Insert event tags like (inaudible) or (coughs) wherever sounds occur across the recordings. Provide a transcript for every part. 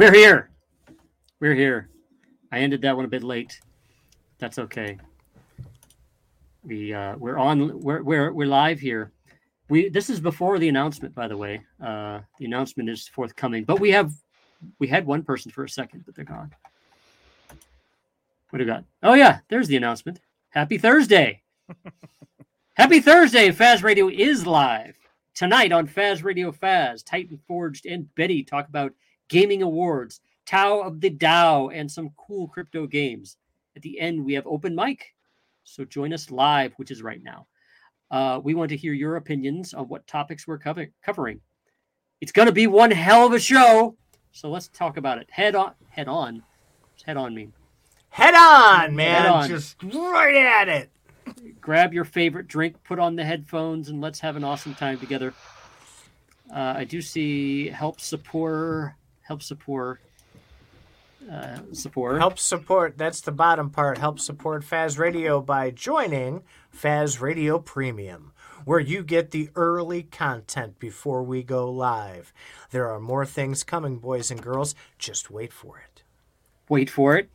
We're here. We're here. I ended that one a bit late. That's okay. We uh, we're on. We're we're we're live here. We this is before the announcement, by the way. Uh, the announcement is forthcoming, but we have we had one person for a second, but they're gone. What do we got? Oh yeah, there's the announcement. Happy Thursday. (laughs) Happy Thursday. Faz Radio is live. Tonight on Faz Radio Faz, Titan Forged and Beddy talk about gaming awards, Tao of the DAO, and some cool crypto games. At the end, we have open mic. So join us live, which is right now. Uh, we want to hear your opinions on what topics we're cover- covering. It's going to be one hell of a show. So let's talk about it. Head on. Head on. What's head on mean? Head on, man. Head on. Just right at it. grab your favorite drink, put on the headphones, and let's have an awesome time together. Uh, I do see help support, help support, uh, support. Help support, that's the bottom part. Help support Faz Radio by joining Faz Radio Premium, where you get the early content before we go live. There are more things coming, boys and girls. Just wait for it. Wait for it.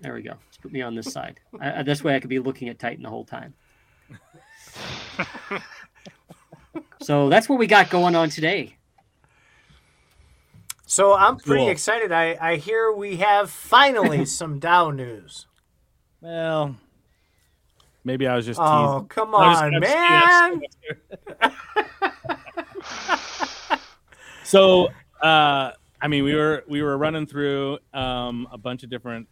There we go. Let's put me on this side. I, I- this way, I could be looking at Titan the whole time. (laughs) so that's what we got going on today. So I'm pretty Cool. excited. I, I hear we have finally (laughs) some DAO news. Well, maybe I was just Oh, teasing. come on, man. (laughs) So, uh, I mean, we were we were running through um, a bunch of different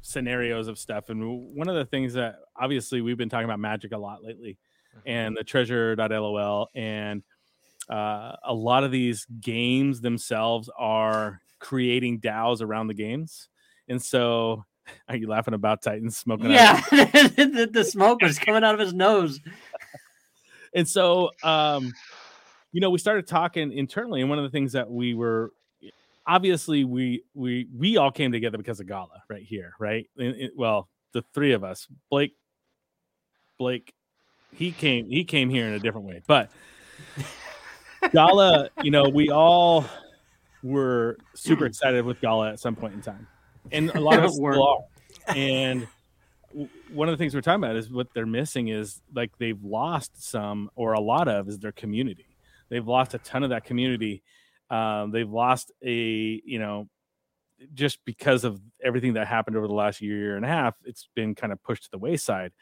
scenarios of stuff, and one of the things that obviously we've been talking about magic a lot lately, and the treasure.lol, and uh, a lot of these games themselves are creating DAOs around the games, and so. (laughs) Are you laughing about Titans smoking? Yeah, (laughs) the, the smoke was coming out of his nose. (laughs) and so um you know we started talking internally and one of the things that we were obviously we we we all came together because of gala right here right And it- well the three of us blake blake he came he came here in a different way but gala you know we all were super excited with gala at some point in time. And a lot of us (laughs) Were. still are. And w- one of the things we're talking about is what they're missing is like they've lost some or a lot of is their community. They've lost a ton of that community. Um, they've lost a you know just because of everything that happened over the last year year and a half it's been kind of pushed to the wayside.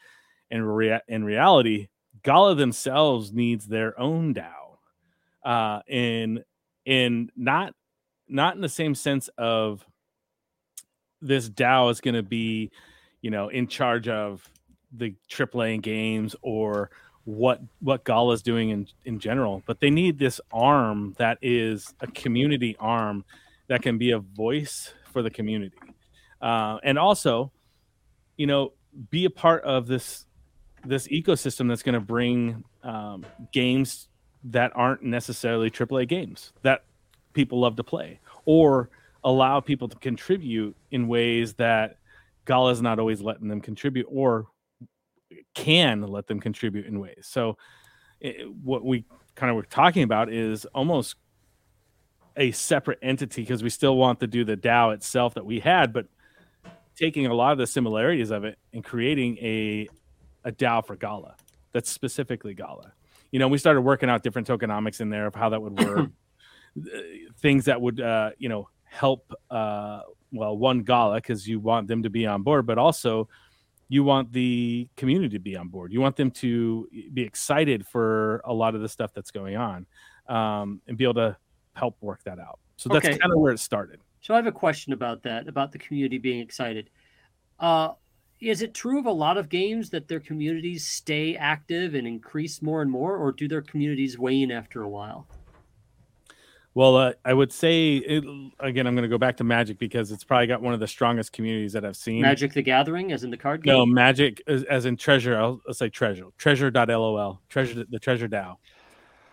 And rea- in reality gala themselves needs their own dao uh in in not not in the same sense of this DAO is going to be, you know, in charge of the AAA games or what what Gala is doing in in general, but they need this arm that is a community arm that can be a voice for the community, uh, and also, you know, be a part of this this ecosystem that's going to bring um, games that aren't necessarily AAA games that people love to play, or allow people to contribute in ways that Gala's not always letting them contribute or can let them contribute in ways. So it, what we kind of were talking about is almost a separate entity because we still want to do the DAO itself that we had, but taking a lot of the similarities of it and creating a a DAO for Gala that's specifically Gala. You know, we started working out different tokenomics in there of how that would work, (clears throat) uh, things that would uh, you know help uh, well one Gala because you want them to be on board, but also you want the community to be on board. You want them to be excited for a lot of the stuff that's going on um, and be able to help work that out. So that's Okay. kind of where it started. So I have a question about that, about the community being excited. Uh, is it true of a lot of games that their communities stay active and increase more and more, or do their communities wane after a while? Well, uh, I would say it, again, I'm going to go back to Magic because it's probably got one of the strongest communities that I've seen. Magic the Gathering, as in the card game? No, Magic as, as in treasure. I'll, I'll say treasure. Treasure.lol. Treasure the treasure DAO.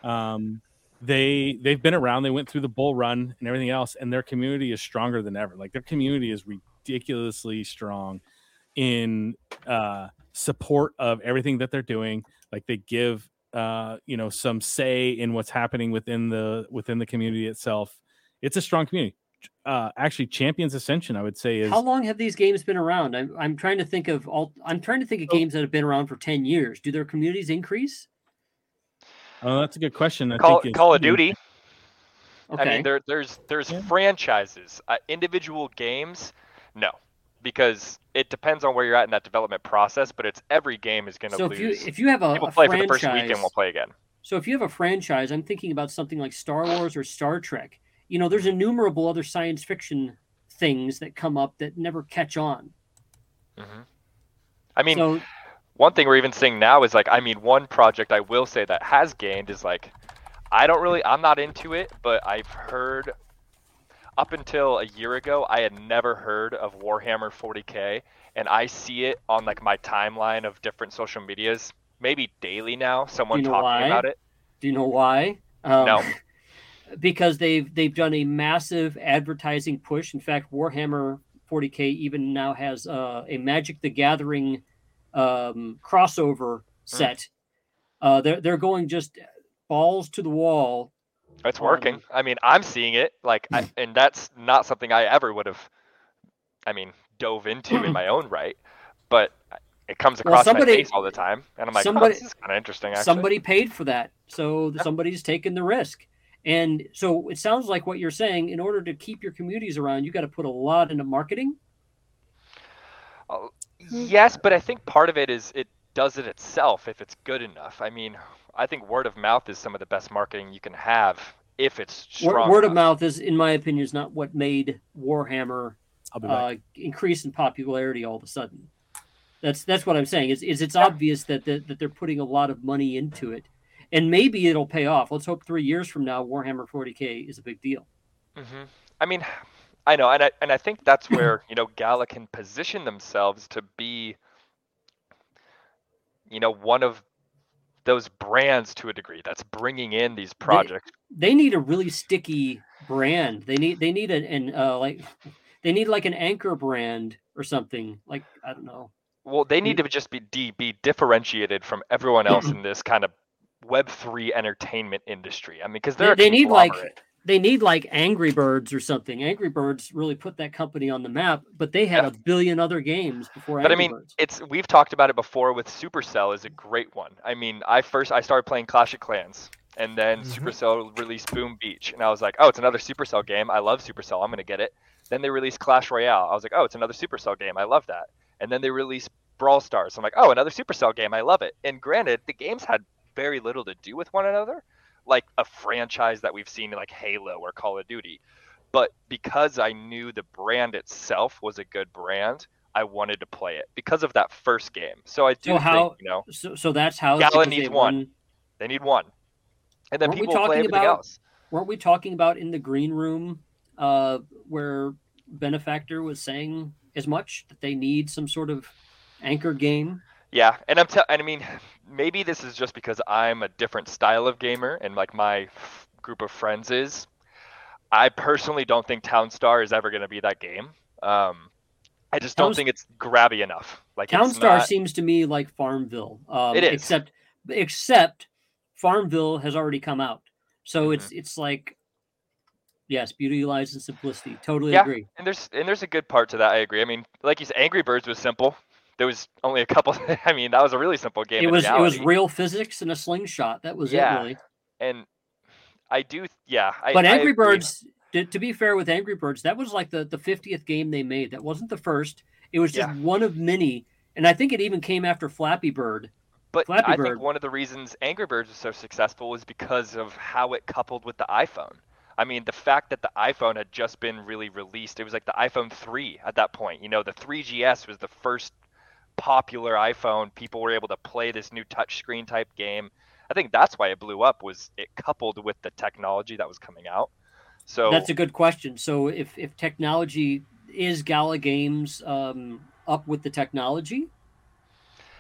Um, they they've been around. They went through the bull run and everything else, and their community is stronger than ever. Like their community is ridiculously strong in uh, support of everything that they're doing. Like they give uh, you know some say in what's happening within the within the community itself. It's a strong community. uh, actually Champions Ascension, I would say is How long have these games been around? I'm I'm trying to think of all. I'm trying to think of Oh. games that have been around for ten years. Do their communities increase? Oh, that's a good question. I Call, think Call of Duty. Okay. I mean, there, there's there's Yeah. franchises, uh, individual games. No, because it depends on where you're at in that development process. But it's every game is going to so lose. if you if you have a, People a play for the franchise, first weekend, we'll play again. so if you have a franchise, I'm thinking about something like Star Wars or Star Trek. You know, there's innumerable other science fiction things that come up that never catch on. hmm I mean, so one thing we're even seeing now is like, I mean, one project I will say that has gained is like, I don't really, I'm not into it, but I've heard up until a year ago, I had never heard of Warhammer 40k, and I see it on like my timeline of different social medias, maybe daily now. Someone know talking why? about it. do you know why? Um, No. (laughs) Because they've they've done a massive advertising push. In fact, Warhammer 40k even now has uh, a Magic the Gathering um, crossover set. Uh, they're they're going just balls to the wall. It's Um, working. I mean, I'm seeing it like, I, (clears throat) and that's not something I ever would have. I mean, dove into in my (clears throat) own right, but it comes Well, across somebody- my face all the time, and I'm like, oh, this is kind of interesting. Actually, Somebody paid for that, so Yeah. somebody's taking the risk. And so it sounds like what you're saying. In order to keep your communities around, you got to put a lot into marketing. Uh, Yes, but I think part of it is it does it itself if it's good enough. I mean, I think word of mouth is some of the best marketing you can have if it's strong. word of mouth is, in my opinion, is not what made Warhammer I'll be back. uh, increase in popularity all of a sudden. That's that's what I'm saying. Is is it's Yeah. obvious that, that that they're putting a lot of money into it, and maybe it'll pay off. Let's hope three years from now, Warhammer 40k is a big deal. hmm I mean, I know, and I and I think that's (clears throat) where you know Gala can position themselves to be, you know, one of those brands to a degree that's bringing in these projects. They need a really sticky brand. They need they need an, an uh, like they need like an anchor brand or something. Like I don't know. Well, they need to just be be differentiated from everyone else in this kind of Web three entertainment industry. I mean, because They, they're a they need like. They need like Angry Birds or something. Angry Birds really put that company on the map, but they had Yeah. a billion other games before But I mean, Birds. it's we've talked about it before with Supercell is a great one. I mean, I first I started playing Clash of Clans, and then Mhm. Supercell released Boom Beach, and I was like, oh, it's another Supercell game. I love Supercell. I'm gonna get it. Then they released Clash Royale. I was like, oh, it's another Supercell game. I love that. And then they released Brawl Stars. I'm like, oh, another Supercell game. I love it. And granted, the games had very little to do with one another, like a franchise that we've seen like Halo or Call of Duty. But because I knew the brand itself was a good brand, I wanted to play it because of that first game. So I do So how- think, you know, So, so that's how Gala needs one. won- they need one. And then Weren't we people play everything about- else. weren't we talking about in the green room uh, where benefactor was saying as much that they need some sort of anchor game Yeah, and I'm tell and I mean, maybe this is just because I'm a different style of gamer and like my f- group of friends is. I personally don't think Town Star is ever going to be that game. Um, I just don't Towns- think it's grabby enough. Like townstar not- seems to me like farmville um, It is. except except farmville has already come out so Mm-hmm. it's it's like yes beauty lies in simplicity totally Yeah. agree and there's and there's a good part to that. I agree. I mean, like you said, Angry Birds was simple. There was only a couple. (laughs) I mean, that was a really simple game. it was it was real physics and a slingshot that was Yeah, it really and I do. Yeah, I, but angry agree. birds to, to be fair with angry birds that was like the the 50th game they made that wasn't the first it was just Yeah. one of many and i think it even came after flappy bird But Flappy I Bird. think one of the reasons Angry Birds was so successful was because of how it coupled with the iPhone. I mean, the fact that the iPhone had just been really released, it was like the iPhone 3 at that point. You know, the 3GS was the first popular iPhone. People were able to play this new touchscreen type game. I think that's why it blew up was it coupled with the technology that was coming out. So That's a good question. So if if technology is Gala Games um, up with the technology,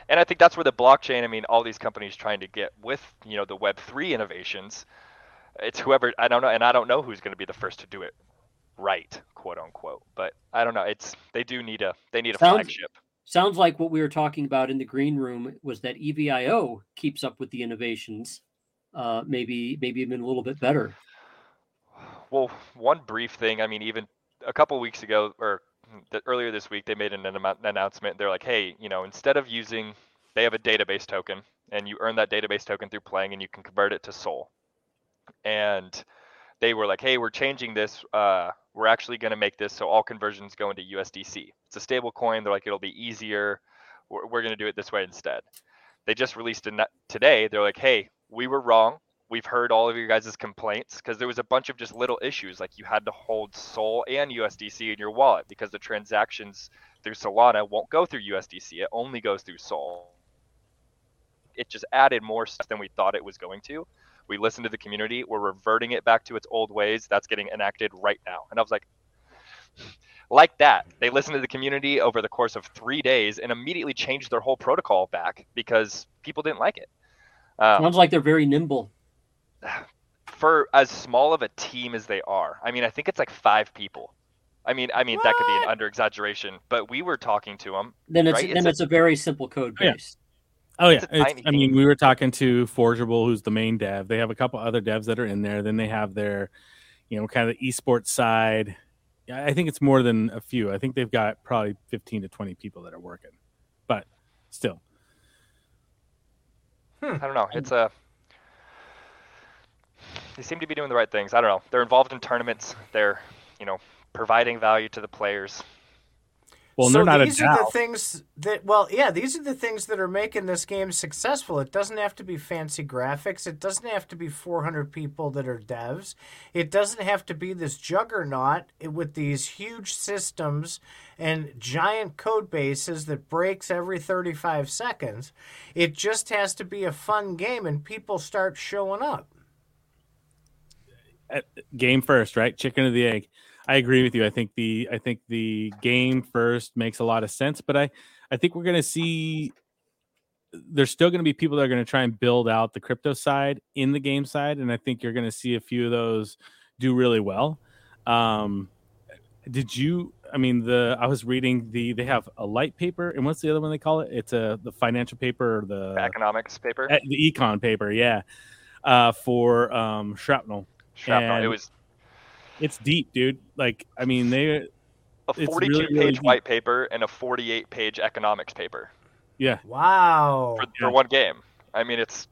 and I think that's where the blockchain. I mean, all these companies trying to get with you know the Web three innovations. It's whoever I don't know, and I don't know who's going to be the first to do it right, quote unquote. But I don't know. It's they do need a they need a Sounds- flagship. Sounds like what we were talking about in the green room was that EVIO keeps up with the innovations, uh, maybe maybe even a little bit better. well, one brief thing. I mean, even a couple weeks ago, or th- earlier this week, they made an, an announcement. They're like, hey, you know, instead of using, they have a database token, and you earn that database token through playing, and you can convert it to Sol. And they were like, hey, we're changing this. Uh, we're actually going to make this so all conversions go into USDC. It's a stable coin. They're like, it'll be easier. We're, we're going to do it this way instead. They just released it today. They're like, hey, we were wrong we've heard all of your guys' complaints because there was a bunch of just little issues like you had to hold sol and usdc in your wallet because the transactions through solana won't go through usdc it only goes through sol it just added more stuff than we thought it was going to we listened to the community we're reverting it back to its old ways that's getting enacted right now and i was like (sighs) like that they listened to the community over the course of three days and immediately changed their whole protocol back because people didn't like it um, sounds like they're very nimble (sighs) for as small of a team as they are. I mean, I think it's like five people. I mean, I mean what? that could be an under exaggeration, but we were talking to them. Then it's right? then it's, it's a, a, very simple code base. Oh yeah, yeah. I mean, we were talking to Forgeable, who's the main dev. They have a couple other devs that are in there. Then they have their, you know, kind of the esports side. I think it's more than a few. I think they've got probably fifteen to twenty people that are working, but still. Hmm. I don't know. It's a they seem to be doing the right things. I don't know. They're involved in tournaments. They're, you know, providing value to the players. Well, so these are the things that well, yeah, these are the things that are making this game successful. It doesn't have to be fancy graphics. It doesn't have to be 400 people that are devs. It doesn't have to be this juggernaut with these huge systems and giant code bases that breaks every 35 seconds. It just has to be a fun game and people start showing up uh, game first, right? Chicken or the egg. I agree with you. I think the I think the game first makes a lot of sense, but I I think we're going to see there's still going to be people that are going to try and build out the crypto side in the game side, and I think you're going to see a few of those do really well. Um, did you? I mean, the I was reading the they have a light paper, and what's the other one they call it? It's a the financial paper or the economics paper, the econ paper, yeah, uh, for um, shrapnel Shrapnel. And it was. It's deep, dude. Like, I mean, they. A 42 really, page really white paper and a 48 page economics paper. Yeah. Wow. For, for one game. I mean, it's.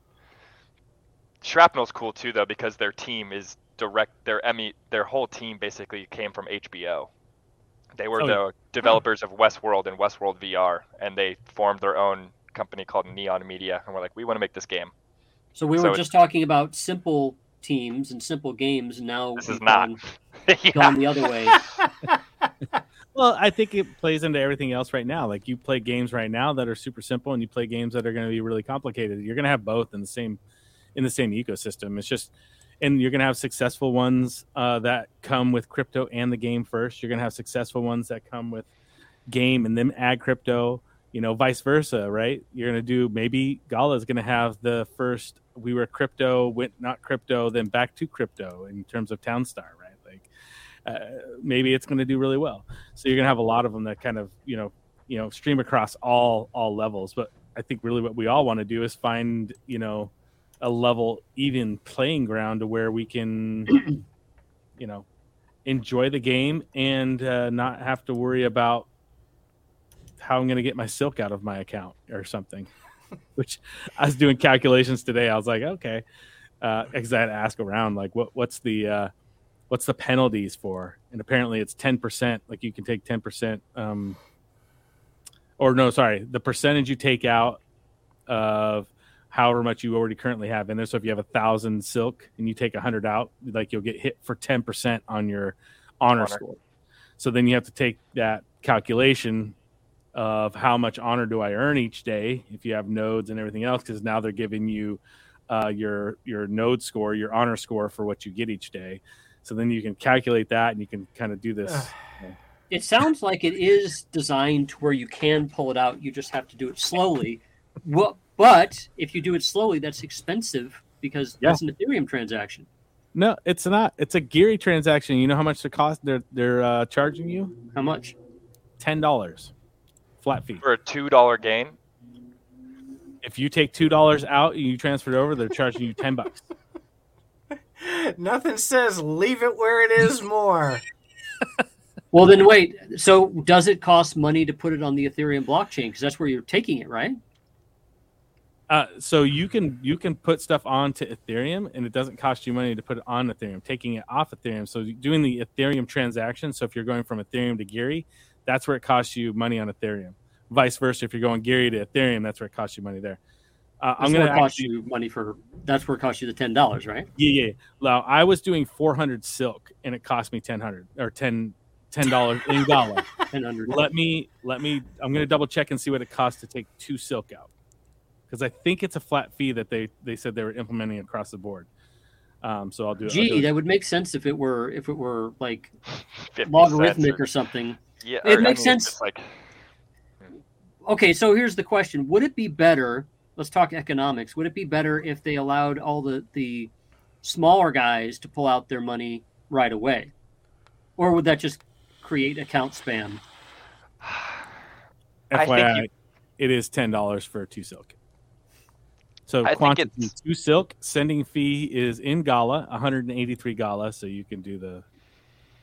Shrapnel's cool too, though, because their team is direct. Their Emmy, their whole team basically came from HBO. They were oh, the yeah. developers of Westworld and Westworld VR, and they formed their own company called Neon Media, and we're like, we want to make this game. So we were just talking about simple teams and simple games. And now this is not gone, (laughs) yeah. gone the other way. (laughs) well, I think it plays into everything else right now. Like you play games right now that are super simple, and you play games that are going to be really complicated. You're going to have both in the same in the same ecosystem. It's just and you're going to have successful ones uh, that come with crypto and the game first. You're going to have successful ones that come with game and then add crypto you know, vice versa, right? You're going to do maybe Gala is going to have the first we were crypto, went not crypto, then back to crypto in terms of Townstar, right? Like uh, maybe it's going to do really well. So you're going to have a lot of them that kind of, you know, you know, stream across all all levels. But I think really what we all want to do is find, you know, a level even playing ground to where we can, (clears throat) you know, enjoy the game and uh, not have to worry about how I'm going to get my silk out of my account or something. (laughs) Which I was doing calculations today. I was like, okay, because uh, I had to ask around, like, what what's the uh, what's the penalties for? And apparently, it's ten percent. Like you can take ten percent, um, or no, sorry, the percentage you take out of however much you already currently have in there. So if you have a thousand silk and you take a hundred out, like you'll get hit for ten percent on your honor, honor score. So then you have to take that calculation of how much honor do I earn each day if you have nodes and everything else because now they're giving you uh, your your node score, your honor score for what you get each day. So then you can calculate that and you can kind of do this. It sounds like it is designed to where you can pull it out. You just have to do it slowly. Well, but if you do it slowly, that's expensive because yeah. it's an Ethereum transaction. No, it's not. It's a GYRI transaction. You know how much the cost they're they're uh, charging you? How much? Ten dollars flat fee for a two dollar gain. If you take two dollars out and you transfer it over, they're charging you ten bucks. (laughs) Nothing says leave it where it is more. (laughs) Well, then wait. So, does it cost money to put it on the Ethereum blockchain? Because that's where you're taking it, right? Uh, so you can you can put stuff onto Ethereum, and it doesn't cost you money to put it on Ethereum. Taking it off Ethereum, so doing the Ethereum transaction. So if you're going from Ethereum to GYRI, that's where it costs you money on Ethereum. Vice versa, if you're going GYRI to Ethereum, that's where it costs you money there. Uh, I'm going to cost you money for. That's where it costs you the ten dollars, right? Yeah, yeah. Now I was doing 400 silk, and it cost me 1000 or 10 ten dollars (laughs) in Gala. Ten hundred. let me let me. I'm going to double check and see what it costs to take two silk out, because I think it's a flat fee that they they said they were implementing across the board. Um, so I'll do. I'll Gee, do it. that would make sense if it were if it were like logarithmic cents or something. Yeah, it or, I makes mean, sense. Like Okay, so here's the question: Would it be better? Let's talk economics. Would it be better if they allowed all the the smaller guys to pull out their money right away, or would that just create account spam? (sighs) I think FYI, you- it is ten dollars for two silk. So I think quantity it's- two silk sending fee is in Gala 183 Gala, so you can do the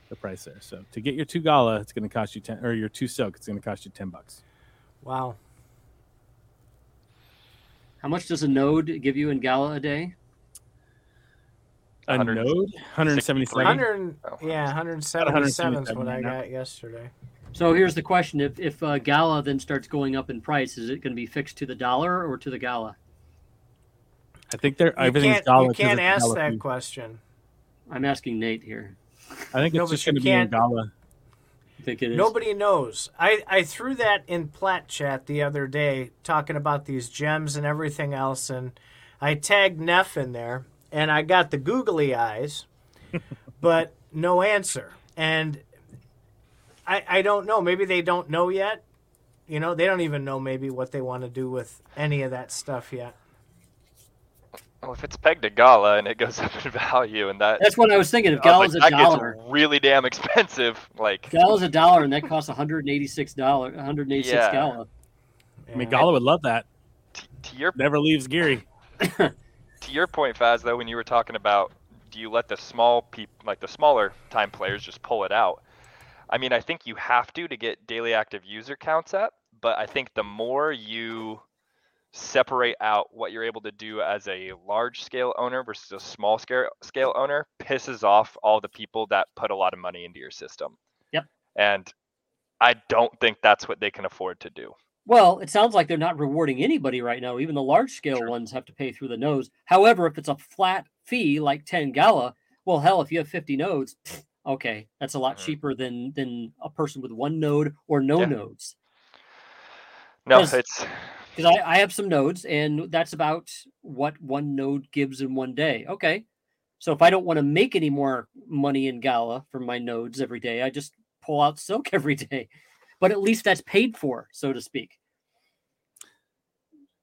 the price there. So to get your two Gala, it's going to cost you ten, or your two silk, it's going to cost you ten bucks. Wow. How much does a node give you in Gala a day? A 100 node 177. 100, Oh, yeah, 177 is what I got yesterday. So here's the question: If if uh, Gala then starts going up in price, is it going to be fixed to the dollar or to the Gala? I think they're You everything's can't, Gala. you 'cause can't ask Gala that fee. question. I'm asking Nate here. I think No, it's but just going to be in Gala. I think it is. Nobody knows. I, I threw that in Plat Chat the other day, talking about these gems and everything else, and I tagged Neff in there, and I got the googly eyes, (laughs) but no answer. And I I don't know. Maybe they don't know yet. You know, they don't even know maybe what they want to do with any of that stuff yet. Well, if it's pegged to Gala and it goes (laughs) up in value, and that That's what I was thinking. If I was Gala's a like, that dollar, gets really damn expensive. (laughs) Like Gala's a dollar, and that costs 186 dollar, 186 Yeah. Gala. I mean, Gala would love that. t- to your Never leaves GYRI. (laughs) to your point, Faz, though, when you were talking about do you let the small peop like the smaller time players just pull it out? I mean, I think you have to to get daily active user counts up, but I think the more you separate out what you're able to do as a large scale owner versus a small scale scale owner pisses off all the people that put a lot of money into your system. Yep. And I don't think that's what they can afford to do. Well, it sounds like they're not rewarding anybody right now. Even the large scale ones have to pay through the nose. However, if it's a flat fee like 10 Gala, well, hell, if you have 50 nodes, (sniffs) okay, that's a lot Mhm. cheaper than than a person with one node or no Yeah. nodes. No, it's Because I, I have some nodes, and that's about what one node gives in one day. Okay, so if I don't want to make any more money in Gala from my nodes every day, I just pull out Silk (laughs) every day. But at least that's paid for, so to speak.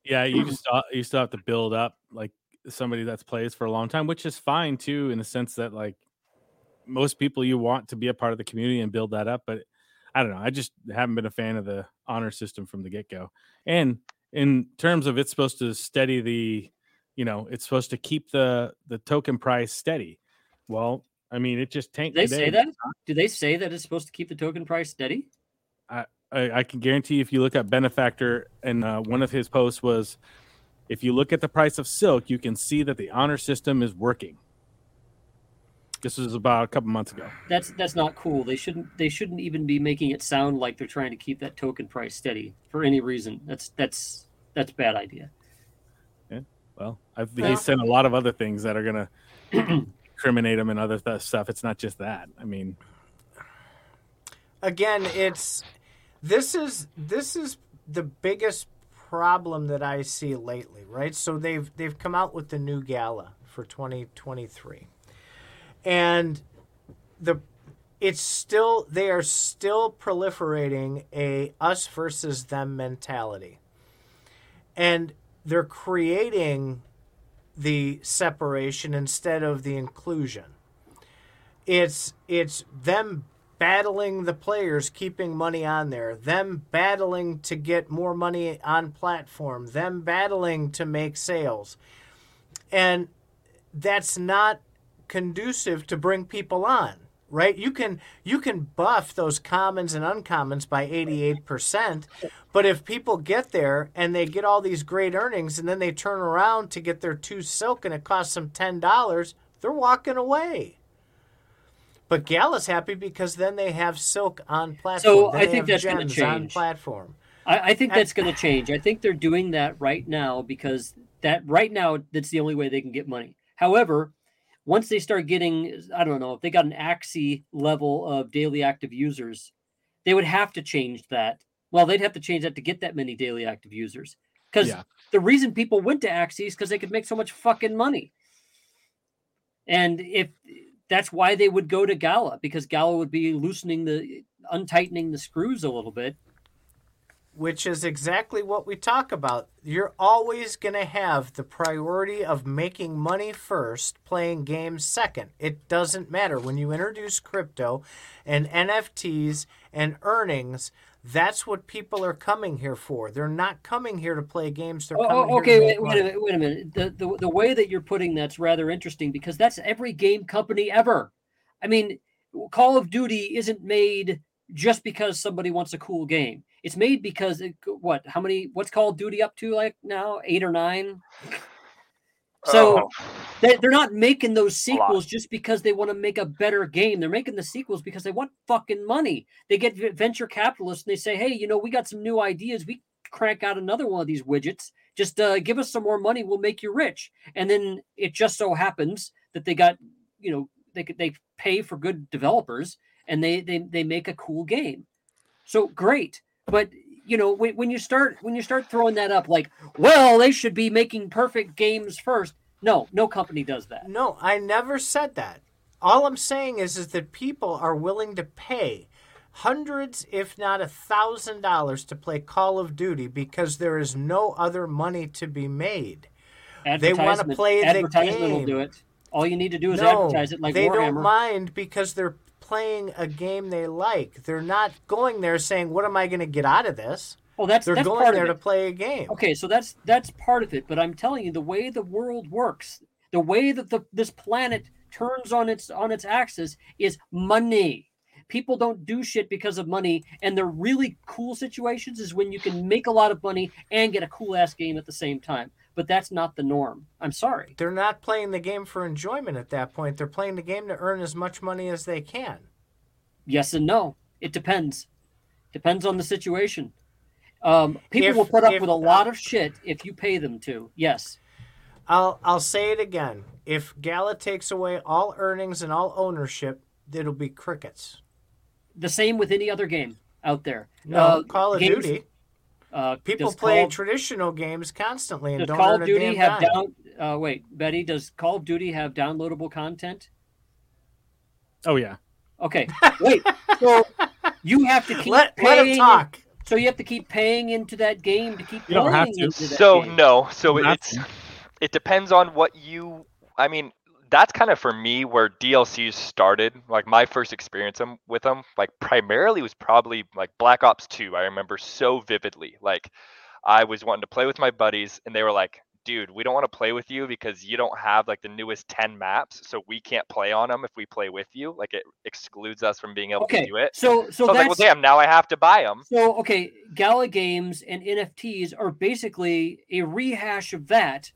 Yeah, you (clears throat) just uh, you still have to build up like somebody that's plays for a long time, which is fine too, in the sense that like most people you want to be a part of the community and build that up. But I don't know, I just haven't been a fan of the honor system from the get go. And in terms of it's supposed to steady the, you know, it's supposed to keep the the token price steady. Well, I mean, it just tanked. Do they today. say that? Do they say that it's supposed to keep the token price steady? I, I can guarantee if you look at benefactor and uh, one of his posts was if you look at the price of silk you can see that the honor system is working this was about a couple months ago That's that's not cool. They shouldn't they shouldn't even be making it sound like they're trying to keep that token price steady for any reason. That's that's that's a bad idea. well I've, Well- he sent a lot of other things that are going to (clears throat) incriminate him and other th- stuff it's not just that i mean again it's this is this is the biggest problem that I see lately, right? So they've they've come out with the new gala for 2023. And the it's still they are still proliferating a us versus them mentality. And they're creating the separation instead of the inclusion. It's it's them battling the players, keeping money on there, them battling to get more money on platform, them battling to make sales. And that's not conducive to bring people on, right? You can you can buff those commons and uncommons by 88%, but if people get there and they get all these great earnings and then they turn around to get their two silk and it costs them $10, they're walking away. But Gala's happy because then they have silk on platform. So Then I think that's gems on change. platform. I, I think that's going to change. I think they're doing that right now because that right now that's the only way they can get money. However, once they start getting, I don't know, if they got an Axie level of daily active users, they would have to change that. Well, they'd have to change that to get that many daily active users. Because Yeah. the reason people went to Axie is because they could make so much fucking money. And if that's why they would go to Gala, because Gala would be loosening the untightening the screws a little bit which is exactly what we talk about. You're always going to have the priority of making money first, playing games second. It doesn't matter. When you introduce crypto and NFTs and earnings, that's what people are coming here for. They're not coming here to play games. They're Oh, oh, okay, to wait, wait a minute. Wait a minute. The, the the way that you're putting that's rather interesting because that's every game company ever. I mean, Call of Duty isn't made just because somebody wants a cool game. It's made because it, what? How many? What's Call of Duty up to like now? Eight or nine? So Oh, they, they're not making those sequels just because they want to make a better game. They're making the sequels because they want fucking money. They get venture capitalists and they say, "Hey, you know, we got some new ideas. We crank out another one of these widgets. Just uh, give us some more money. We'll make you rich." And then it just so happens that they got, you know, they could- they pay for good developers and they they they make a cool game. So great, but you know when, when you start when you start throwing that up like well they should be making perfect games first. No no company does that. No, I never said that. All I'm saying is, is that people are willing to pay hundreds, if not a thousand dollars, to play Call of Duty because there is no other money to be made. They wanna play the advertisement will do it. All you need to do is no, advertise it like they warhammer. don't mind because they're playing a game they like. They're not going there saying, "What am I going to get out of this?" oh that's They're that's going there to play a game. okay so that's that's part of it but i'm telling you the way the world works the way that the this planet turns on its on its axis is money people don't do shit because of money and the really cool situations is when you can make a lot of money and get a cool ass game at the same time but that's not the norm i'm sorry They're not playing the game for enjoyment at that point. They're playing the game to earn as much money as they can. yes and no it depends depends on the situation um, people If- will put up if- with a lot of shit if you pay them to yes I'll I'll say it again. If Gala takes away all earnings and all ownership, it'll be crickets. the same with any other game out there No, Uh, Call of games- Duty. Uh, People play Call, traditional games constantly and does don't Call earn of a Duty damn have dime. down? Uh, wait, Beddy, does Call of Duty have downloadable content? Oh yeah. Okay, wait. so you have to (laughs) keep Let, let paying. him talk. So you have to keep paying into that game to keep You don't have playing to. into that so game. no, so it's it depends on what you. I mean, that's kind of for me where DLCs started. Like my first experience um, with them, like primarily was probably like Black Ops Two. I remember so vividly. Like I was wanting to play with my buddies, and they were like, "Dude, we don't want to play with you because you don't have like the newest ten maps, so we can't play on them if we play with you. Like it excludes us from being able Okay, to do it." so so So was like, "Well, damn, now I have to buy them." so okay. Gala games and NFTs are basically a rehash of that,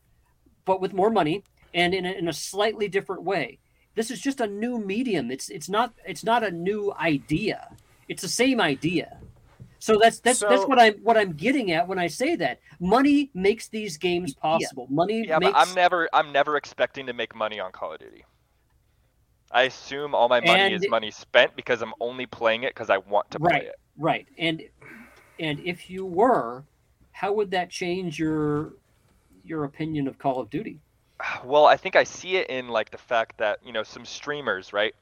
but with more money and in a, in a slightly different way. This is just a new medium. It's it's not it's not a new idea. It's the same idea. So that's that's that's what I'm what I'm getting at when I say that money makes these games possible. Money Yeah, makes but I'm never I'm never expecting to make money on Call of Duty. I assume all my money is money spent because I'm only playing it because I want to play right it. right and and if you were, how would that change your your opinion of Call of Duty? Well, I think I see it in like the fact that you know some streamers, right?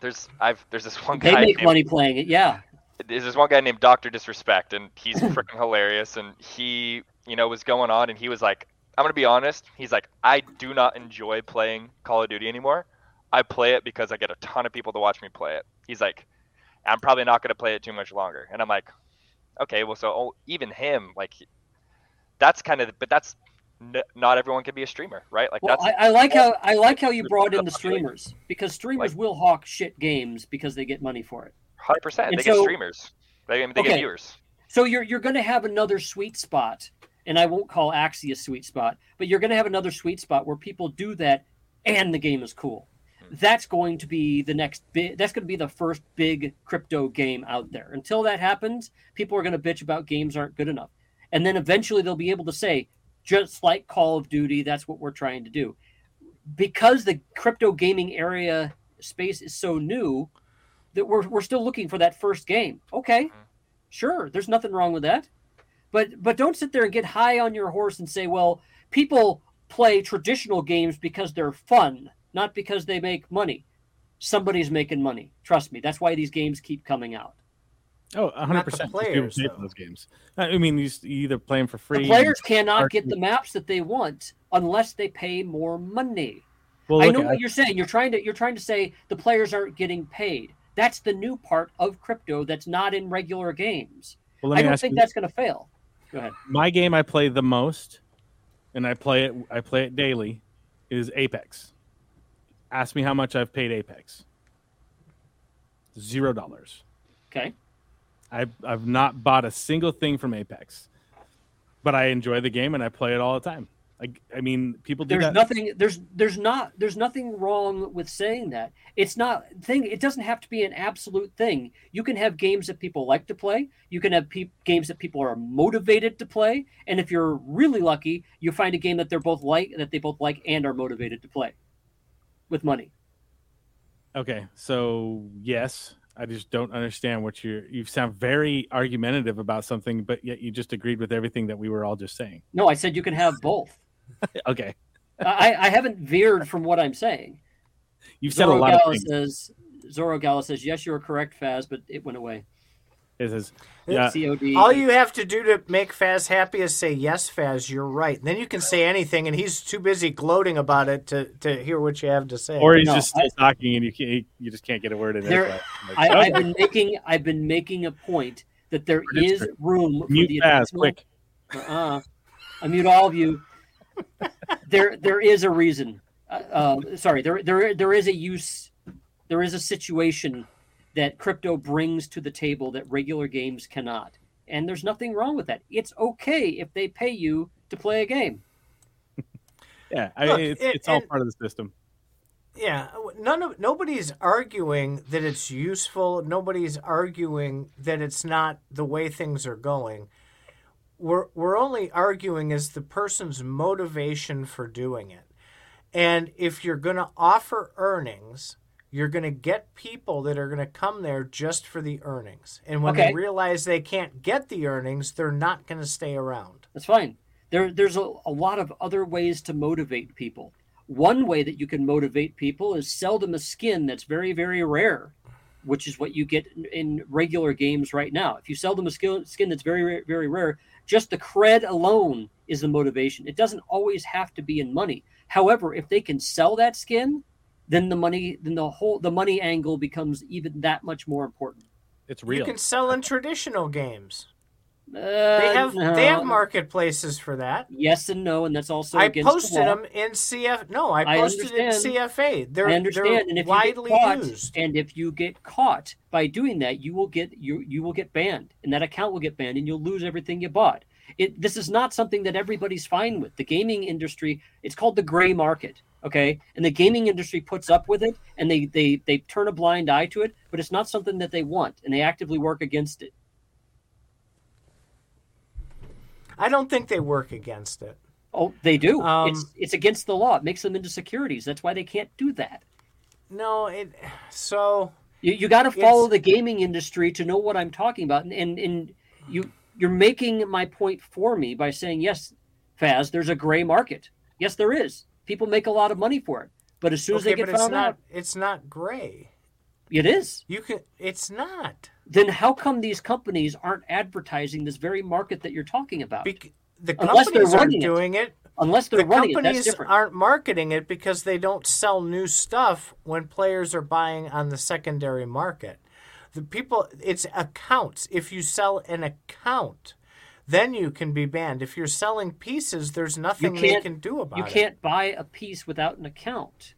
There's I've there's this one guy. They make named, money playing it. Yeah. there's this one guy named Doctor Disrespect, and he's (laughs) freaking hilarious. And he, you know, was going on, and he was like, "I'm gonna be honest." He's like, "I do not enjoy playing Call of Duty anymore. I play it because I get a ton of people to watch me play it." He's like, "I'm probably not gonna play it too much longer." And I'm like, "Okay, well, so oh, even him, like, that's kind of, but that's n- not everyone can be a streamer, right? Like Well, that's I, I like how I like how you brought in the streamers because streamers Like- will hawk shit games because they get money for it. hundred percent. They get streamers. They, they Okay. get viewers. So you're you're going to have another sweet spot, and I won't call Axie a sweet spot, but you're going to have another sweet spot where people do that, and the game is cool. Hmm. That's going to be the next big. That's going to be the first big crypto game out there. Until that happens, people are going to bitch about games aren't good enough, and then eventually they'll be able to say, just like Call of Duty, that's what we're trying to do. Because the crypto gaming area space is so new, that we're we're still looking for that first game. Okay, mm-hmm. sure, there's nothing wrong with that. But but don't sit there and get high on your horse and say, well, people play traditional games because they're fun, not because they make money. Somebody's making money. Trust me. That's why these games keep coming out. Oh, 100 percent. players, pay for those games. I mean, you, either play them for free. The players cannot get the maps that they want unless they pay more money. Well, I look, know what you're saying. You're trying to you're trying to say the players aren't getting paid. That's the new part of crypto that's not in regular games. well, let I don't ask think you, that's going to fail. Go ahead. my game I play the most, and I play it. I play it daily. Is Apex. Ask me how much I've paid Apex. Zero dollars. Okay. I I've not bought a single thing from Apex, but I enjoy the game and I play it all the time. Like I mean, people do there's that. nothing there's there's not there's nothing wrong with saying that. It's not thing it doesn't have to be an absolute thing. You can have games that people like to play. You can have pe- games that people are motivated to play. And if you're really lucky you find a game that they're both like that they both like and are motivated to play with money. Okay, so yes, I just don't understand what you're. You sound very argumentative about something, but yet you just agreed with everything that we were all just saying. no i said you can have both (laughs) Okay, I, I haven't veered from what i'm saying you've said a lot of Gala things. says Zoro Gala says yes you're correct Faz but it went away It says, yeah, COD All you have to do to make Faz happy is say, Yes, Faz, you're right. And then you can say anything, and he's too busy gloating about it to, to hear what you have to say. or he's No, just still talking and you can't, you just can't get a word in There- there. I, Like, I've been making I've been making a point that there It's is great. room for mute the fast, additional- quick. Uh-uh. I mute all of you. there there is a reason. Uh, uh, sorry, there there there is a use. There is a situation that crypto brings to the table that regular games cannot, and there's nothing wrong with that. It's okay if they pay you to play a game. (laughs) Yeah, I, Look, it's, it- it's all and- part of the system. Yeah, none of nobody's arguing that it's useful. Nobody's arguing that it's not the way things are going. We're we're only arguing as the person's motivation for doing it. And if you're going to offer earnings, you're going to get people that are going to come there just for the earnings. And when Okay. they realize they can't get the earnings, they're not going to stay around. That's fine. There, there's a, a lot of other ways to motivate people. One way that you can motivate people is sell them a skin that's very, very rare, which is what you get in, in regular games right now. If you sell them a skin that's very, very, very rare, just the cred alone is the motivation. It doesn't always have to be in money. However, if they can sell that skin, then the money, then the whole the money angle becomes even that much more important. It's real. You can sell in traditional games. Uh, They have they have marketplaces for that. Yes and no, and that's also I against the posted law. them in CF. No, I I posted in. CFA. They're, I understand, they're and widely caught, used. and if you get caught by doing that, you will get you you will get banned, and that account will get banned, and you'll lose everything you bought. It this is not something that everybody's fine with. The gaming industry, it's called the gray market, okay? And the gaming industry puts up with it, and they they they turn a blind eye to it, but it's not something that they want, and they actively work against it. I don't think they work against it. Oh, they do. Um, it's it's against the law. It makes them into securities. That's why they can't do that. No, it. So You, you got to follow the gaming industry to know what I'm talking about, and, and and you you're making my point for me by saying yes, Faz. There's a gray market. Yes, there is. People make a lot of money for it, but as soon as they get found not. out, It's not gray. it is. You can. It's not. Then how come these companies aren't advertising this very market that you're talking about? Bec- the Unless they're companies aren't running it. doing it. Unless they're The running it, that's companies different. aren't marketing it because they don't sell new stuff when players are buying on the secondary market. The people, it's accounts. If you sell an account, then you can be banned. If you're selling pieces, there's nothing they can't- do about You it. You can't buy a piece without an account.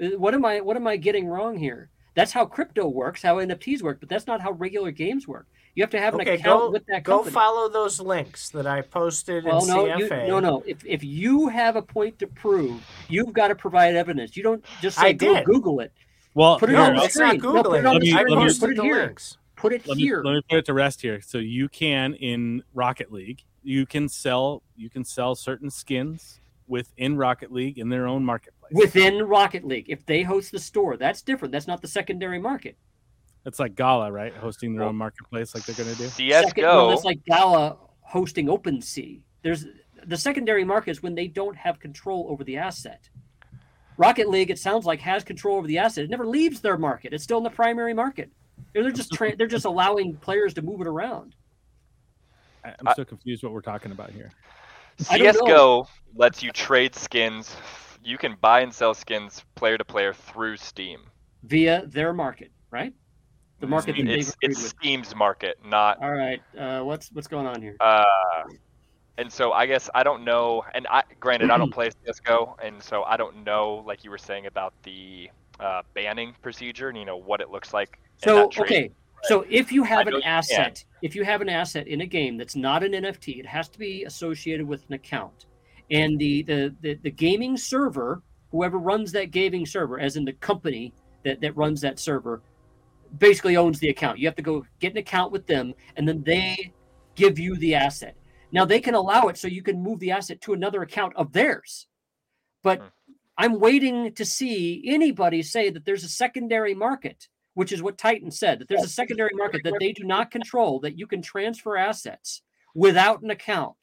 Uh, What am I what am I getting wrong here? That's how crypto works, how NFTs work, but that's not how regular games work. You have to have an Okay, account go, with that company. go company. follow those links that I posted well, in no, you, no, no. If if you have a point to prove, you've got to provide evidence. You don't just I say go did. Google it. Well, Put it here, on the it's not screen. No, put it on Let the me- I screen. let me- Put posted it the here. links. Put it let me, let me put it to rest here. So you can in Rocket League, you can sell you can sell certain skins within Rocket League in their own marketplace. Within Rocket League, if they host the store, that's different. That's not the secondary market. it's like Gala, right? Hosting their own marketplace like they're going to do. Second, well, CS:GO. that's like Gala hosting OpenSea. There's the secondary market is when they don't have control over the asset. Rocket League, it sounds like, has control over the asset. It never leaves their market. It's still in the primary market. They're just tra- they're just allowing players to move it around. I- I'm I- so confused what we're talking about here. I CS:GO lets you trade skins. You can buy and sell skins player to player through Steam. via their market, right? The market that they've It's it's with. Steam's market, not All right, uh, what's what's going on here? uh. And so I guess I don't know. And I, granted, I don't (clears throat) play CS:GO, and so I don't know, like you were saying about the uh, banning procedure and you know what it looks like. So okay, so if you have I an you asset, if you have an asset in a game that's not an NFT, it has to be associated with an account, and the the the, the gaming server, whoever runs that gaming server, as in the company that that runs that server, basically owns the account. You have to go get an account with them, and then they give you the asset. Now they can allow it so you can move the asset to another account of theirs, but Hmm. I'm waiting to see anybody say that there's a secondary market, which is what Titan said, that there's a secondary market that they do not control, that you can transfer assets without an account.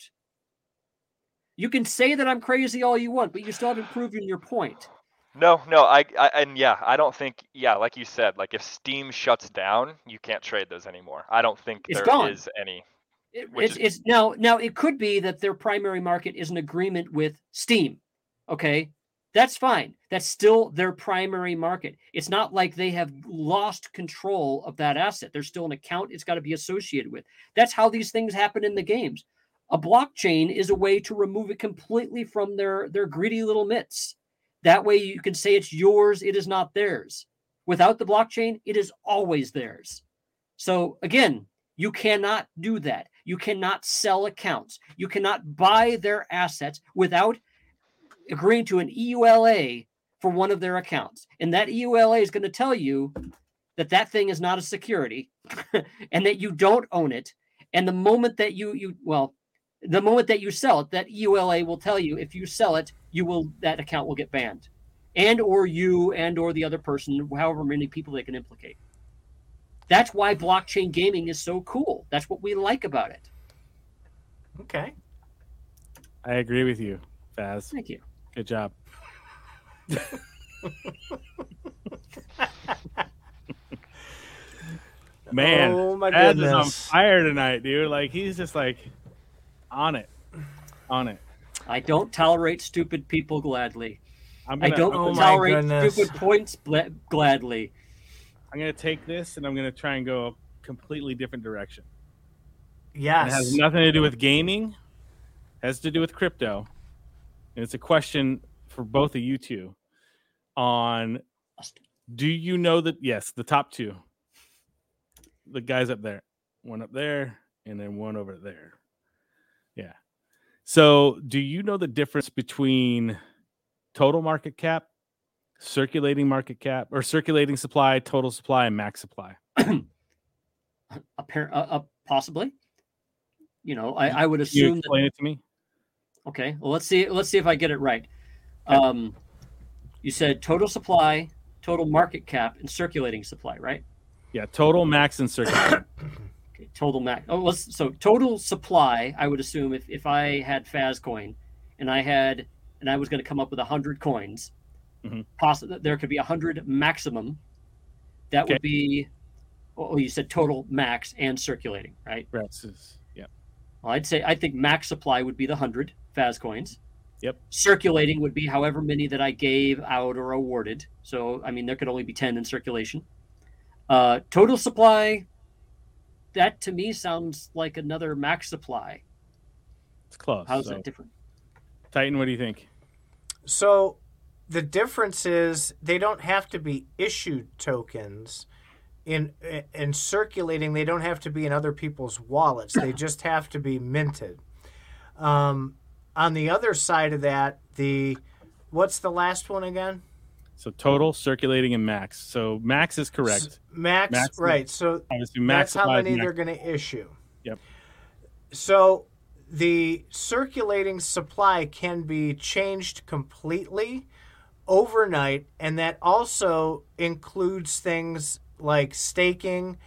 You can say that I'm crazy all you want, but you still haven't proven your point. No, no, I, I and yeah, I don't think yeah, like you said, like if Steam shuts down, you can't trade those anymore. I don't think It's there gone. is any. It- it's, it's now now it could be that their primary market is an agreement with Steam. Okay, that's fine. That's still their primary market. It's not like they have lost control of that asset. There's still an account it's got to be associated with. That's how these things happen in the games. A blockchain is a way to remove it completely from their their greedy little mitts. That way you can say it's yours, it is not theirs. Without the blockchain, it is always theirs. So again, you cannot do that. You cannot sell accounts. You cannot buy their assets without agreeing to an EULA for one of their accounts. And that EULA is going to tell you that that thing is not a security (laughs) and that you don't own it. And the moment that you you well, the moment that you sell it, that EULA will tell you if you sell it, you will that account will get banned. And or you and or the other person, however many people they can implicate. That's why blockchain gaming is so cool. That's what we like about it. Okay. I agree with you, Faz. Thank you. Good job. Man, oh my Faz is on fire tonight, dude. Like he's just like on it, on it. I don't tolerate stupid people gladly. I'm gonna, don't Oh tolerate stupid points bla- gladly. I'm gonna take this and I'm gonna try and go a completely different direction. It Yes. has nothing to do with gaming. Has to do with crypto. And it's a question for both of you two on do you know that yes, the top two. The guys up there. One up there and then one over there. Yeah. So, do you know the difference between total market cap, circulating market cap, or circulating supply, total supply, and max supply? (clears throat) Appar- uh, uh, possibly. You know, I, I would Can you assume that explain it to me? Okay, well let's see let's see if I get it right. Um, you said total supply, total market cap, and circulating supply, right? Yeah, total, max, and circulating. (coughs) Okay, total max. Oh, let's so total supply. I would assume if if I had Fazcoin, and I had and I was going to come up with hundred coins, Mhm. possibly there could be hundred maximum. That Okay. would be. Oh, you said total max and circulating, right? Right, s- s- yeah. Well, I'd say I think max supply would be the hundred Faz coins. Yep. Circulating would be however many that I gave out or awarded. So I mean, there could only be ten in circulation. Uh, total supply. That to me sounds like another max supply. It's close. How's so. that different? Titan, what do you think? So the difference is they don't have to be issued tokens in in circulating. They don't have to be in other people's wallets. They just have to be minted. Um, on the other side of that, the what's the last one again? So total, circulating, and max. So max is correct. Max, Max- right? So Obviously, max that's how many max- they're going to issue. Yep. So the circulating supply can be changed completely overnight, and that also includes things like staking,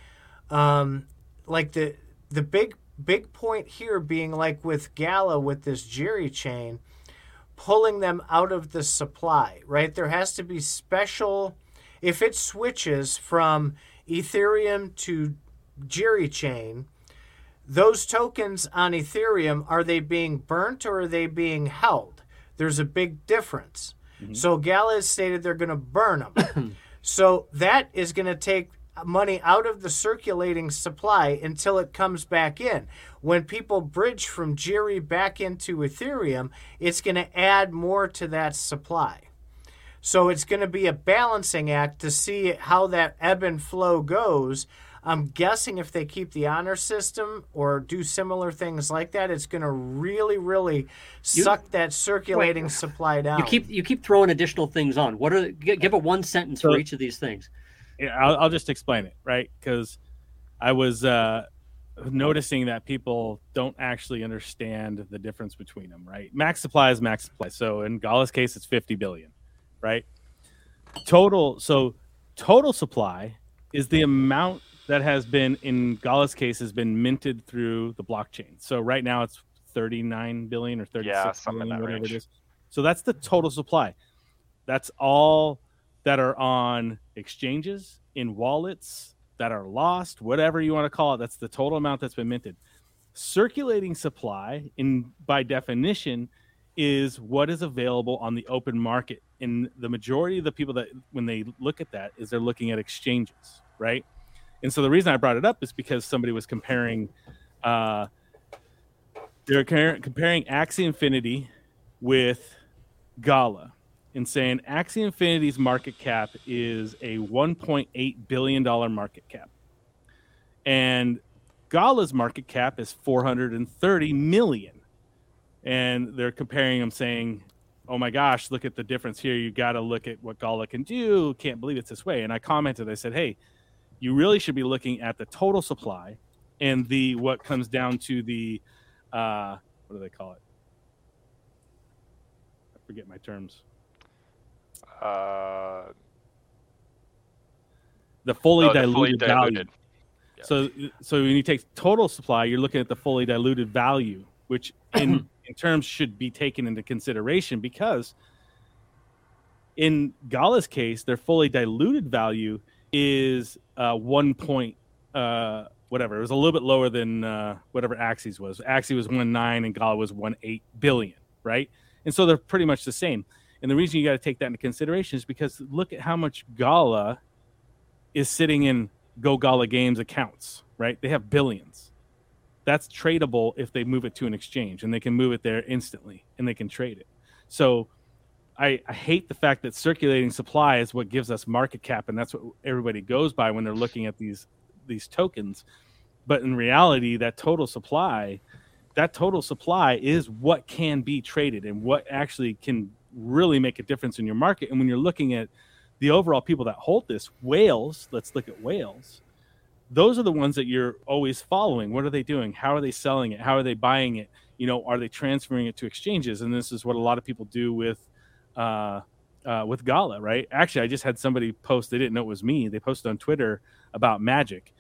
um, like the the big big point here being like with Gala with this GYRI chain, pulling them out of the supply. Right, there has to be special. If it switches from Ethereum to GYRI chain, those tokens on Ethereum are they being burnt or are they being held? There's a big difference. So Gala has stated they're going to burn them. (clears throat) so that is going to take money out of the circulating supply until it comes back in. When people bridge from GYRI back into Ethereum, it's going to add more to that supply. So it's going to be a balancing act to see how that ebb and flow goes. I'm guessing if they keep the honor system or do similar things like that, it's going to really, really suck that circulating supply down. You keep you keep throwing additional things on. What are give a one sentence for each of these things? Yeah, I'll, I'll just explain it, right? Because I was uh, noticing that people don't actually understand the difference between them, right? Max supply is max supply. So in Gala's case, it's 50 billion, right? Total. So total supply is the amount that has been in Gala's case has been minted through the blockchain. So right now it's 39 billion or 36 Yeah, something billion, that whatever range. it is. So that's the total supply. That's all that are on exchanges, in wallets that are lost, whatever you want to call it. That's the total amount that's been minted. Circulating supply, in by definition, is what is available on the open market. And the majority of the people that, when they look at that, is they're looking at exchanges, right? And so the reason I brought it up is because somebody was comparing, uh, they're comparing Axie Infinity with Gala and saying Axie Infinity's market cap is a 1.8 billion dollar market cap, and Gala's market cap is 430 million. And they're comparing them, saying, "Oh my gosh, look at the difference here! You got to look at what Gala can do. Can't believe it's this way." And I commented, I said, "Hey, you really should be looking at the total supply and the what comes down to the uh, what do they call it? I forget my terms." Uh, the fully oh, the diluted value. Yeah. So, so when you take total supply, you're looking at the fully diluted value, which (clears throat) in in terms should be taken into consideration because in Gala's case, their fully diluted value is uh, one point uh, whatever. It was a little bit lower than uh, whatever Axie's was. Axie was one nine and Gala was one eight billion, right? And so they're pretty much the same. And the reason you got to take that into consideration is because look at how much Gala is sitting in Go Gala Games accounts, right? They have billions. That's tradable if they move it to an exchange and they can move it there instantly and they can trade it. So I, I hate the fact that circulating supply is what gives us market cap and that's what everybody goes by when they're looking at these these tokens. But in reality, that total supply, that total supply is what can be traded and what actually can really make a difference in your market. And when you're looking at the overall people that hold this, whales, let's look at whales. Those are the ones that you're always following. What are they doing? How are they selling it? How are they buying it? You know, are they transferring it to exchanges? And this is what a lot of people do with uh, uh, with Gala, right? Actually, I just had somebody post. They didn't know it was me. They posted on Twitter about Magic